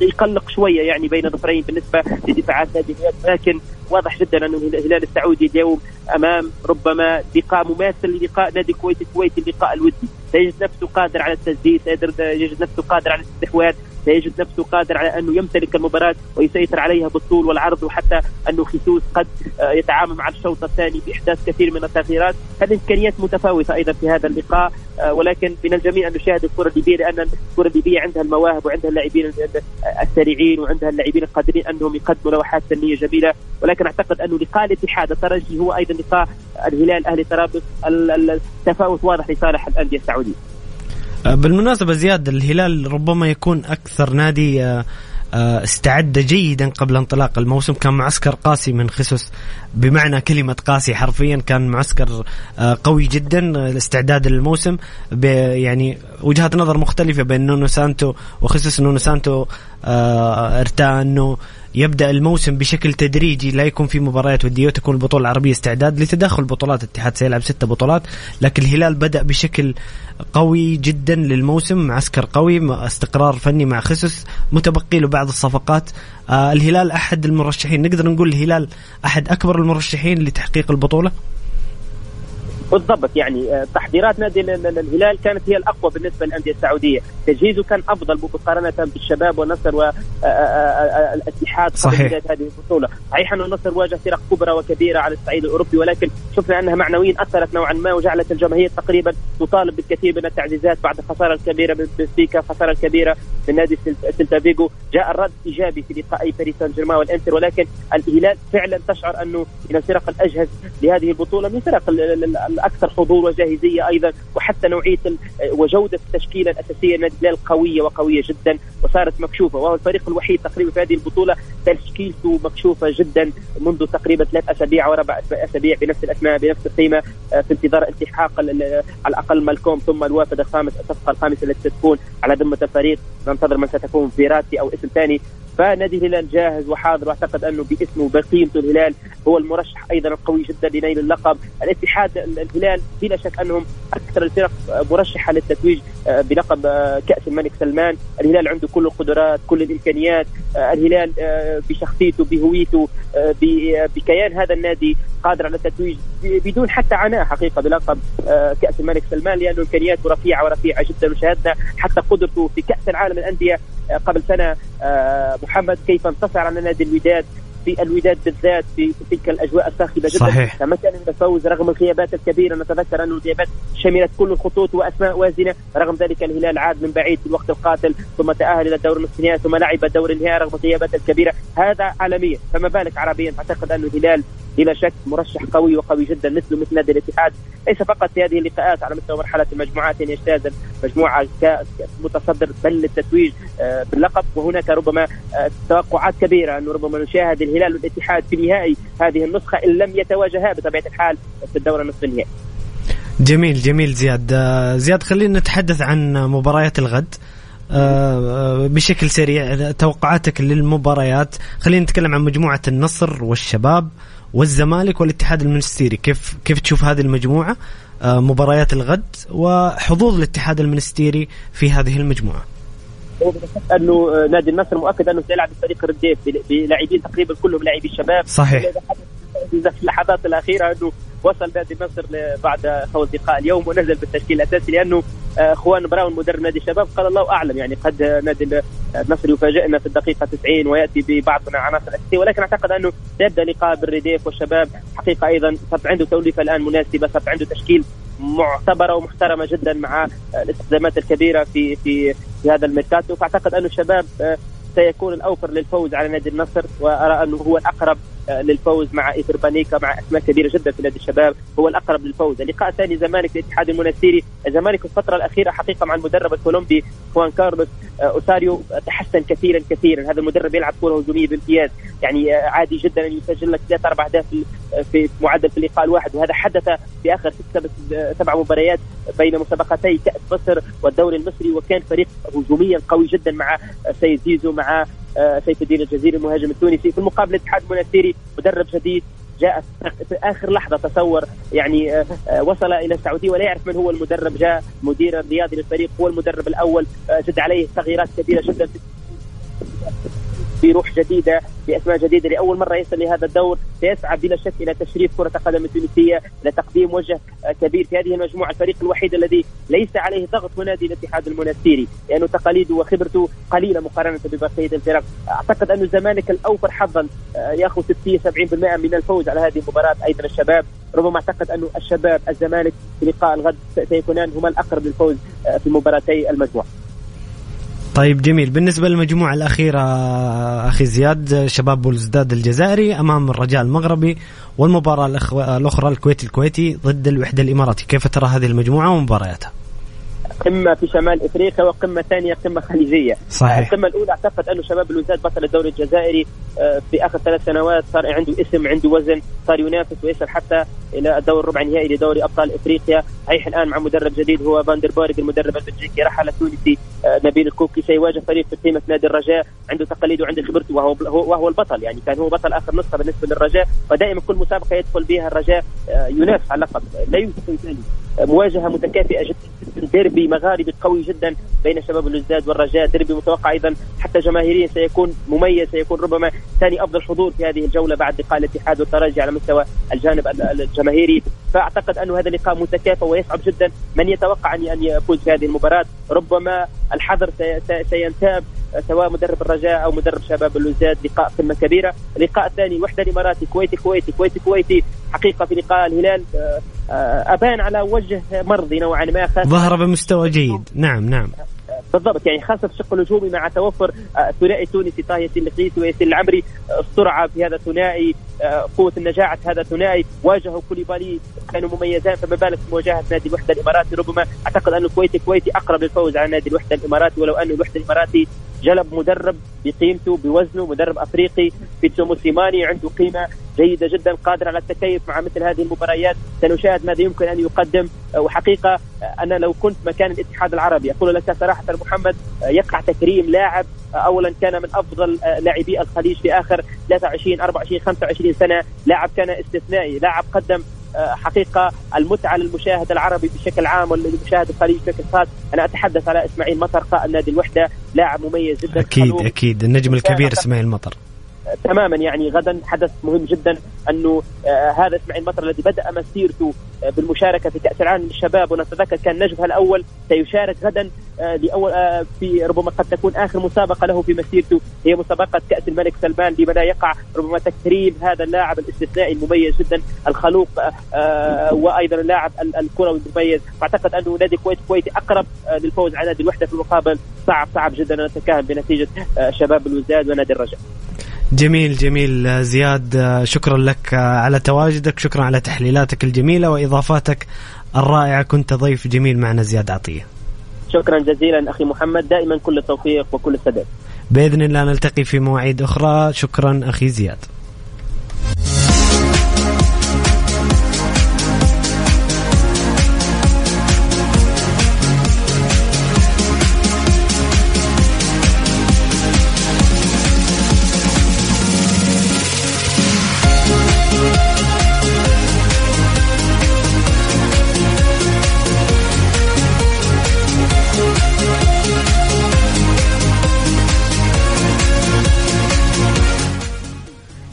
يقلق شوية يعني بين ظفرين بالنسبة لدفاعات نادي الهلال. لكن واضح جدا أنه الهلال السعودي اليوم أمام ربما لقاء مماثل للقاء نادي الكويت الكويتي اللقاء الودي. سيجد نفسه قادر على التسديد سيجد نفسه قادر على الاستحواذ سيجد نفسه قادر على أنه يمتلك المباراة ويسيطر عليها بالطول والعرض وحتى انه خيسوس قد آه، يتعامل مع الشوط الثاني بإحداث كثير من التغييرات. هذه إمكانيات متفاوتة أيضا في هذا اللقاء آه، ولكن من الجميع أن نشاهد الكرة الليبيه لأن الكرة الليبيه عندها المواهب وعندها اللاعبين السريعين وعندها اللاعبين القادرين أنهم يقدموا لوحات فنيه جميلة. ولكن أعتقد انه لقاء الاتحاد الترجي هو أيضا لقاء الهلال أهلي طرابلس التفاوت واضح لصالح الأندية السعودية. آه، بالمناسبة زياد الهلال ربما يكون أكثر نادي آه، آه، استعد جيدا قبل انطلاق الموسم. كان معسكر قاسي من خيسوس بمعنى كلمة قاسي حرفيا كان معسكر قوي جدا الاستعداد للموسم يعني وجهات نظر مختلفة بين نونو سانتو وخيسوس نونو سانتو ارتاء انه يبدأ الموسم بشكل تدريجي لا يكون في مباريات ودية وتكون البطولة العربية استعداد لتداخل بطولات الاتحاد سيلعب ستة بطولات لكن الهلال بدأ بشكل قوي جدا للموسم معسكر قوي استقرار فني مع خيسوس متبقي له بعض الصفقات. آه الهلال أحد المرشحين نقدر نقول الهلال أحد أكبر المرشحين لتحقيق البطولة؟ بالضبط يعني آه، تحضيرات نادي الهلال كانت هي الأقوى بالنسبة للأندية السعودية، تجهيزه كان أفضل مقارنة بالشباب والنصر والاتحاد صحيح. هذه البطولة، صحيح انه النصر واجه فرق كبرى وكبيرة على الصعيد الأوروبي ولكن شفنا أنها معنويا أثرت نوعا ما وجعلت الجماهير تقريبا تطالب بالكثير من التعزيزات بعد الخساره الكبيرة من بنفيكا الخساره الكبيرة من نادي سيلتا فيجو جاء الرد إيجابي في لقاء باريس سان جيرمان والإنتر ولكن الهلال فعلا تشعر أنه من الفرق الأجهز لهذه البطولة من الفرق الاكثر حضور وجاهزية أيضا وحتى نوعية وجودة التشكيله الاساسيه نادي الهلال قوية وقوية جدا وصارت مكشوفة وهو الفريق الوحيد تقريبا في هذه البطولة تشكيلته مكشوفة جدا منذ تقريبا ثلاث أسابيع أو أربع أسابيع بنفس الأسماء بنفس القيمة آه، في انتظار التحاق على الأقل مالكوم ثم الوافد الخامس الصفقة الخامسة التي ستكون على ذمة الفريق. ننتظر من ستكون فيراتي أو اسم ثاني فنادي الهلال جاهز وحاضر. واعتقد أنه باسمه وبقيمته الهلال هو المرشح أيضا القوي جدا لنيل اللقب، الاتحاد الهلال بلا شك أنهم أكثر الفرق مرشحة للتتويج آه، بلقب آه، كأس الملك سلمان، الهلال عنده كل القدرات، كل الإمكانيات، آه، الهلال بشخصيته بهويته بكيان هذا النادي قادر على التتويج بدون حتى عناء حقيقة بلقب كأس الملك سلمان. لأنه إمكانياته رفيعة ورفيعة جدا وشاهدنا حتى قدرته في كأس العالم للانديه قبل سنة محمد كيف انتصر على نادي الوداد؟ في الوداد بالذات في تلك الأجواء الصاخبه جدا. صحيح. تمكن من الفوز رغم الغيابات الكبيرة نتذكر أن الغيابات شملت كل الخطوط وأسماء وازنة رغم ذلك الهلال عاد من بعيد في الوقت القاتل ثم تأهل إلى الدور النصف ثم لعب الدور النهائي رغم الغيابات الكبيرة. هذا عالميا. فما بالك عربيا؟ أعتقد أن الهلال بلا شك مرشح قوي وقوي جدا مثله مثل نادي الاتحاد. ليس فقط في هذه اللقاءات على مستوى مرحلة المجموعات ان يجتاز المجموعه كمتصدر بل للتتويج آه، باللقب. وهناك ربما آه، توقعات كبيرة انه ربما نشاهد الهلال والاتحاد في نهائي هذه النسخة إن لم يتواجها بطبيعة الحال في الدور النصف النهائي. جميل جميل زياد. آه، زياد خلينا نتحدث عن مباريات الغد. بشكل سريع توقعاتك للمباريات. خلينا نتكلم عن مجموعة النصر والشباب والزمالك والاتحاد المنستيري. كيف كيف تشوف هذه المجموعة؟ آه، مباريات الغد وحظوظ الاتحاد المنستيري في هذه المجموعة. أنه نادي النصر مؤكد أنه سيلعب بفريق الرديف بلاعبين تقريبا كلهم لاعبي الشباب. صحيح. في اللحظات الأخيرة أنه وصل نادي النصر بعد فوز لقاء اليوم ونزل بالتشكيل الأساسي لأنه اخوان براون مدرب نادي الشباب قال الله اعلم يعني قد نادي النصر يفاجئنا في الدقيقة 90 ويأتي ببعض من العناصر الاساسيه ولكن أعتقد أنه سيبدأ لقاء بالرديف والشباب حقيقة أيضا صار عنده توليفة الآن مناسبة صار عنده تشكيل معتبرة ومحترمة جدا مع الاستخدامات الكبيرة في في في هذا الميركاتو فأعتقد أنه الشباب آه، سيكون الأوفر للفوز على نادي النصر وأرى أنه هو الأقرب للفوز مع إيفر بانيغا مع أسماء كبيرة جدا في نادي الشباب هو الأقرب للفوز، اللقاء الثاني زمالك الاتحاد المنستيري، الزمالك في الفترة الأخيرة حقيقة مع المدرب الكولومبي خوان كارلوس آه، أوساريو تحسن كثيرا كثيرا، هذا المدرب يلعب كرة هجومية بامتياز، يعني آه، عادي جدا أن يسجل لك ثلاث أربع اهداف في معدل في اللقاء الواحد. وهذا حدث في آخر ست سبع مباريات بين مسابقتي كأس مصر والدوري المصري. وكان فريق هجوميا قوي جدا مع سيد زيزو مع سيف الدين الجزيري المهاجم التونسي. في المقابل الاتحاد المنستيري مدرب جديد جاء في آخر لحظة تصور يعني آه، آه، وصل إلى السعودية ولا يعرف من هو المدرب جاء مدير الرياضي للفريق هو المدرب الأول جد آه، عليه تغييرات كبيره جدا. بروح جديدة باسماء جديدة. لأول مرة يصل لهذا الدور سيسعى بلا شك إلى تشريف كرة القدم التونسية لتقديم وجه كبير في هذه المجموعة. الفريق الوحيد الذي ليس عليه ضغط هو نادي الاتحاد المنستيري لأنه تقاليده وخبرته قليلة مقارنة ببقيه الفرق. أعتقد أن الزمالك الأوفر حظا ياخذ 60 70% من الفوز على هذه المباراة أيضا الشباب. ربما أعتقد انه الشباب الزمالك في لقاء الغد سيكونان هما الأقرب للفوز آه، في مباراتي المجموعة. طيب جميل بالنسبة للمجموعة الأخيرة أخي زياد شباب بولزداد الجزائري أمام الرجاء المغربي والمباراة الأخرى الكويت الكويتي ضد الوحدة الإماراتي كيف ترى هذه المجموعة ومبارياتها؟ قمة في شمال إفريقيا وقمة ثانية قمة خليجية. صحيح. القمة الأولى اعتقد أنه شباب الوزاد بطل الدوري الجزائري آه، في آخر ثلاث سنوات صار عنده اسم عنده وزن صار ينافس ويصل حتى إلى الدور الربع النهائي لدوري أبطال إفريقيا. هيح الآن مع مدرب جديد هو فاندر بورغ المدرب البلجيكي رحل التونسي آه، نبيل الكوكي. سيواجه فريق في قيمة نادي الرجاء عنده تقاليد وعنده خبرته وهو وهو البطل. يعني كان هو بطل آخر نسخة بالنسبة للرجاء ودائما كل مسابقة يدخل بها الرجاء آه، ينافس على اللقب لا ثاني. مواجهة متكافئة جدا. ديربي مغاربي قوي جدا بين شباب بلوزداد والرجاء. ديربي متوقع أيضا حتى جماهيريا سيكون مميز سيكون ربما ثاني أفضل حضور في هذه الجولة بعد لقاء الاتحاد والترجي على مستوى الجانب الجماهيري. فأعتقد انه هذا اللقاء متكافئ ويصعب جدا. من يتوقع ان يفوز في هذه المباراة؟ ربما الحذر سينتاب سواء مدرب الرجاء أو مدرب شباب بلوزداد لقاء قمة كبيرة، اللقاء الثاني الوحده الاماراتي كويتي كويتي كويتي كويتي. حقيقة في لقاء الهلال أبان على وجه مرضي نوعا ما ظهر بمستوى جيد. نعم نعم. بالضبط يعني خاصة في الشق الهجومي مع توفر الثنائي آه، التونسي طه ياسين القيسي وياسين العمري آه، السرعة في هذا الثنائي آه، قوة النجاعة هذا الثنائي واجهوا كوليبالي كانوا مميزان فما بالك مواجهة نادي الوحدة الإماراتي. ربما أعتقد أن الكويت الكويتي أقرب للفوز على نادي الوحدة الإماراتي ولو أن الوحدة الإماراتي جلب مدرب بقيمته بوزنه مدرب أفريقي بيتسو موسيماني عنده قيمة جيدة جدا قادر على التكيف مع مثل هذه المباريات. سنشاهد ماذا يمكن أن يقدم. وحقيقة أنا لو كنت مكان الاتحاد العربي أقول لك صراحة محمد يقع تكريم لاعب اولا كان من أفضل لاعبي الخليج في آخر 23 24 25 سنة. لاعب كان استثنائي لاعب قدم حقيقة المتعة للمشاهد العربي بشكل عام وللمشاهد الخليجي بشكل خاص. أنا أتحدث على إسماعيل مطر قائد نادي الوحدة لاعب مميز جدا أكيد أكيد. النجم الكبير إسماعيل مطر. تماما يعني غدا حدث مهم جدا أنه آه هذا إسماعيل مطر الذي بدأ مسيرته آه بالمشاركة في كأس العالم للشباب ونتذكر كان نجمها الأول سيشارك غدا آه لأول في ربما قد تكون آخر مسابقة له في مسيرته هي مسابقة كأس الملك سلمان لما يقع ربما تكريم هذا اللاعب الاستثنائي المميز جدا الخلوق وأيضا اللاعب الكروي المميز. فاعتقد أنه نادي الكويت الكويتي أقرب للفوز على نادي الوحدة في المقابل. صعب صعب جدا أن نتكهن بنتيجة شباب الوزداد ونادي الرجاء. جميل جميل. زياد شكرا لك على تواجدك شكرا على تحليلاتك الجميلة وإضافاتك الرائعة. كنت ضيف جميل معنا زياد عطية. شكرا جزيلا أخي محمد. دائما كل التوفيق وكل السداد. بإذن الله نلتقي في مواعيد أخرى. شكرا أخي زياد.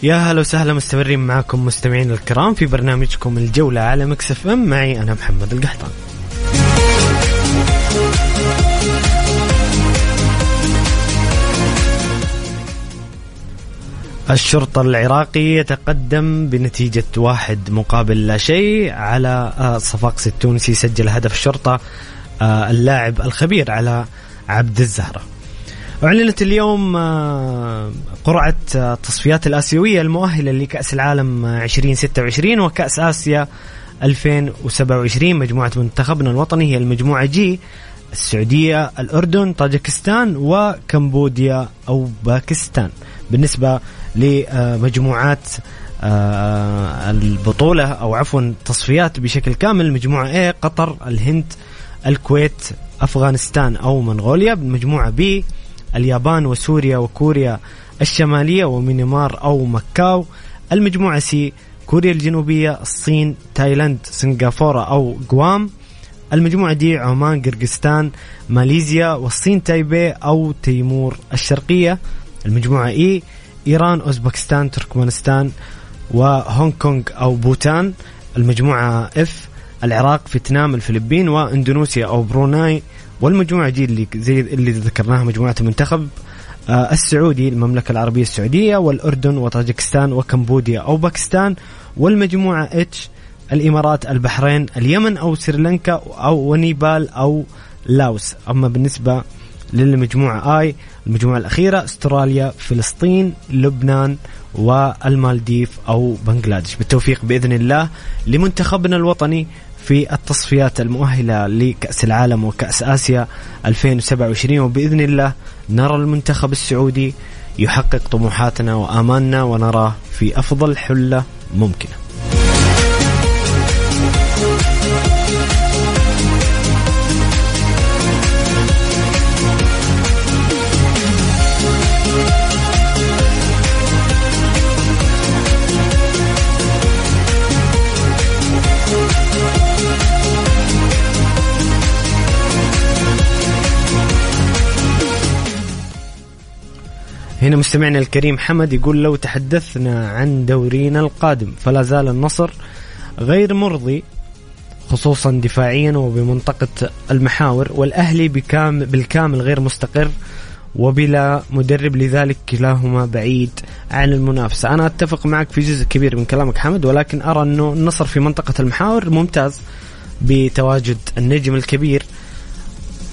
يا هلا وسهلا مستمرين معكم مستمعين الكرام في برنامجكم الجولة على Mix FM. معي أنا محمد القحطاني. الشرطة العراقي يتقدم بنتيجة واحد مقابل لا شيء على صفاقس التونسي سجل هدف الشرطة آه، اللاعب الخبير علي عبد الزهرة. أعلنت اليوم آه، قرعة التصفيات آه، الآسيوية المؤهلة لكأس العالم 2026 وكأس آسيا 2027 مجموعة منتخبنا الوطني هي المجموعة جي السعودية الأردن طاجكستان وكمبوديا أو باكستان. بالنسبة لمجموعات آه، البطولة أو عفوا تصفيات بشكل كامل المجموعة A قطر الهند الكويت أفغانستان أو منغوليا. بالمجموعة B اليابان وسوريا وكوريا الشمالية وميانمار أو مكاو المجموعة C كوريا الجنوبية الصين تايلاند سنغافورة أو غوام. المجموعة D عمان قرغيزستان ماليزيا والصين تايبي أو تيمور الشرقية. المجموعة E إيران أوزبكستان تركمانستان وهونغ كونغ أو بوتان. المجموعة F العراق فيتنام الفلبين وإندونيسيا أو بروناي. والمجموعة دي اللي زي اللي ذكرناها مجموعة المنتخب آه السعودي المملكة العربية السعودية والأردن وطاجكستان وكمبوديا أو باكستان والمجموعة H الإمارات البحرين اليمن أو سريلانكا أو ونيبال أو لاوس. أما بالنسبة للمجموعة I المجموعة الأخيرة أستراليا فلسطين لبنان والمالديف أو بنغلاديش. بالتوفيق بإذن الله لمنتخبنا الوطني في التصفيات المؤهلة لكأس العالم وكأس آسيا 2027 وبإذن الله نرى المنتخب السعودي يحقق طموحاتنا وآمالنا ونراه في أفضل حلة ممكنة. هنا مستمعنا الكريم حمد يقول لو تحدثنا عن دورينا القادم فلا زال النصر غير مرضي خصوصا دفاعيا وبمنطقة المحاور والأهلي بالكامل غير مستقر وبلا مدرب لذلك كلاهما بعيد عن المنافسة. أنا أتفق معك في جزء كبير من كلامك حمد ولكن أرى أنه النصر في منطقة المحاور ممتاز بتواجد النجم الكبير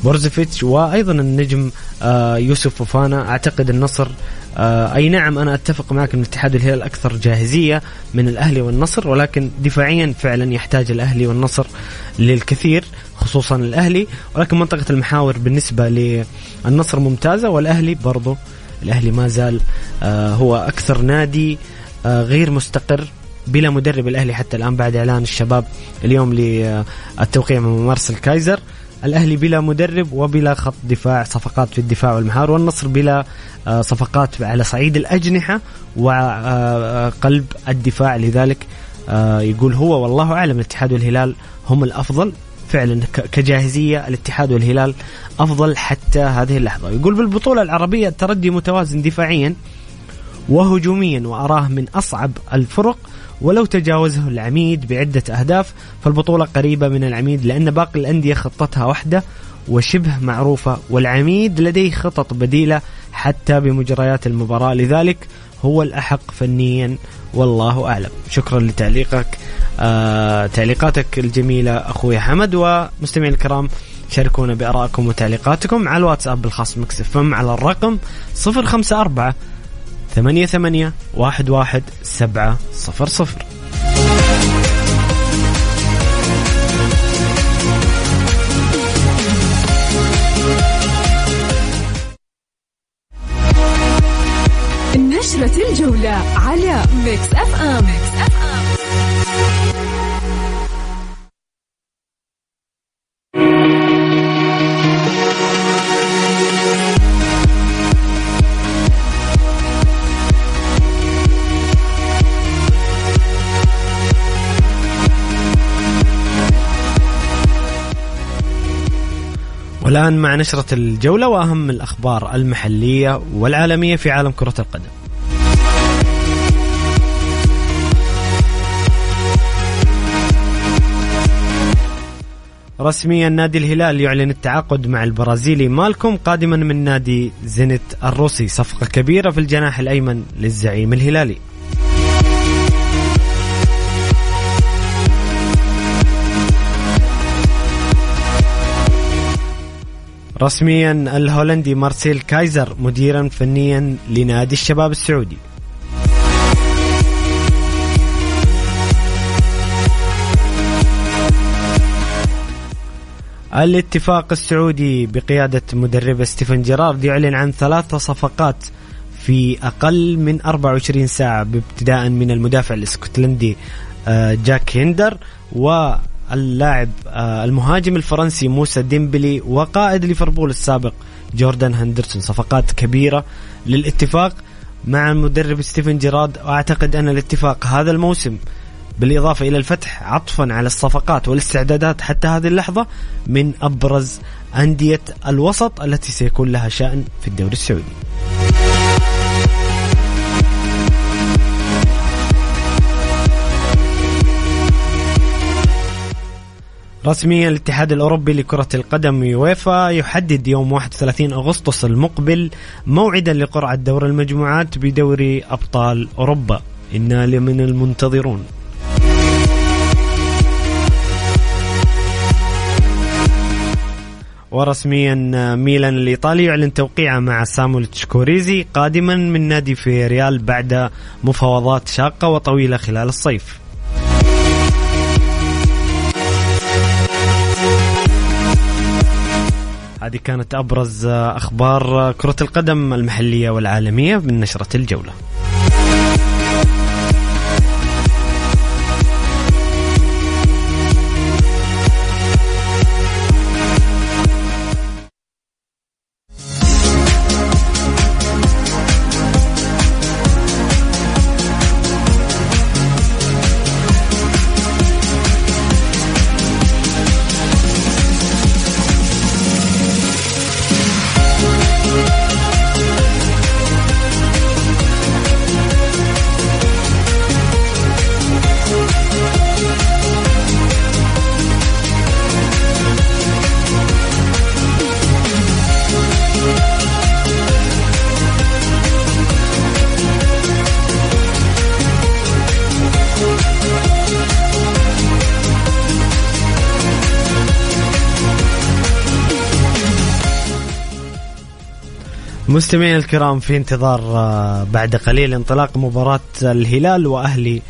بورزفيتش وأيضا النجم آه، يوسف فوفانا. أعتقد النصر آه، أي نعم أنا أتفق معك إن الاتحاد والهلال أكثر جاهزية من الأهلي والنصر ولكن دفاعيا فعلا يحتاج الأهلي والنصر للكثير خصوصا الأهلي. ولكن منطقة المحاور بالنسبة للنصر ممتازة والأهلي برضه الأهلي ما زال آه، هو أكثر نادي غير مستقر بلا مدرب الأهلي حتى الآن بعد إعلان الشباب اليوم للتوقيع مع مارسيل كايزر. الأهلي بلا مدرب وبلا خط دفاع صفقات في الدفاع والمهار والنصر بلا آه، صفقات على صعيد الأجنحة وقلب الدفاع. لذلك آه، يقول هو والله أعلم الاتحاد والهلال هم الأفضل. فعلا كجاهزية الاتحاد والهلال أفضل حتى هذه اللحظة. يقول بالبطولة العربية الترجي متوازن دفاعيا وهجوميا وأراه من أصعب الفرق ولو تجاوزه العميد بعدة أهداف فالبطولة قريبة من العميد لأن باقي الأندية خطتها واحدة وشبه معروفة والعميد لديه خطط بديلة حتى بمجريات المباراة. لذلك هو الأحق فنيا والله أعلم. شكرا لتعليقك آه تعليقاتك الجميلة أخوي حمد ومستمعين الكرام شاركونا بأرائكم وتعليقاتكم على الواتساب الخاص مكسف على الرقم 054 ثمانية ثمانية واحد واحد سبعة صفر صفر. والآن مع نشرة الجولة وأهم الأخبار المحلية والعالمية في عالم كرة القدم. رسميا نادي الهلال يعلن التعاقد مع البرازيلي مالكوم قادما من نادي زينت الروسي. صفقة كبيرة في الجناح الأيمن للزعيم الهلالي. رسميا الهولندي مارسيل كايزر مديرا فنيا لنادي الشباب السعودي. الاتفاق السعودي بقيادة مدرب ستيفن جيرارد يعلن عن ثلاث صفقات في أقل من 24 ساعة بابتداء من المدافع الإسكتلندي آه، جاك هندر و اللاعب آه، المهاجم الفرنسي موسى ديمبلي وقائد ليفربول السابق جوردان هندرسون صفقات كبيرة للاتفاق مع المدرب ستيفن جيرارد وأعتقد أن الاتفاق هذا الموسم بالإضافة إلى الفتح عطفا على الصفقات والاستعدادات حتى هذه اللحظة من أبرز أندية الوسط التي سيكون لها شأن في الدوري السعودي. رسميا الاتحاد الأوروبي لكرة القدم يويفا يحدد يوم 31 أغسطس المقبل موعدا لقرعة دور المجموعات بدوري أبطال أوروبا إنا لمن المنتظرون ورسميا ميلان الإيطالي يعلن توقيعه مع سامول تشكوريزي قادما من نادي في ريال بعد مفاوضات شاقة وطويلة خلال الصيف. هذه كانت أبرز أخبار كرة القدم المحلية والعالمية من نشرة الجولة. مستمعينا الكرام في انتظار آه، بعد قليل انطلاق مباراة الهلال وأهلي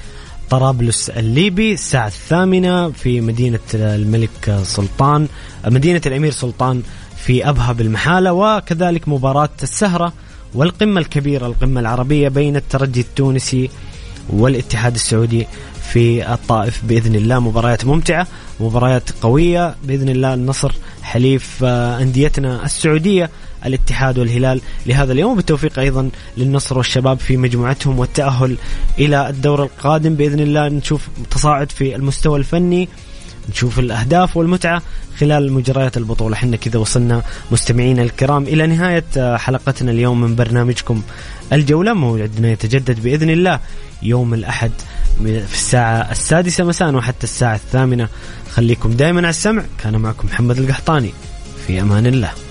طرابلس الليبي. الساعة الثامنة في مدينة الملك سلطان مدينة الأمير سلطان في أبها بالمحالة وكذلك مباراة السهرة والقمة الكبيرة القمة العربية بين الترجي التونسي والاتحاد السعودي في الطائف بإذن الله. مباريات ممتعة مباريات قوية بإذن الله النصر حليف آه، أنديتنا السعودية. الاتحاد والهلال لهذا اليوم بالتوفيق أيضا للنصر والشباب في مجموعتهم والتأهل إلى الدور القادم. بإذن الله نشوف تصاعد في المستوى الفني نشوف الأهداف والمتعة خلال مجريات البطولة. إحنا كذا وصلنا مستمعينا الكرام إلى نهاية آه، حلقتنا اليوم من برنامجكم الجولة. موعدنا يتجدد بإذن الله يوم الأحد في الساعة السادسة مساء وحتى الساعة الثامنة. خليكم دائما على السمع. كان معكم محمد القحطاني. في أمان الله.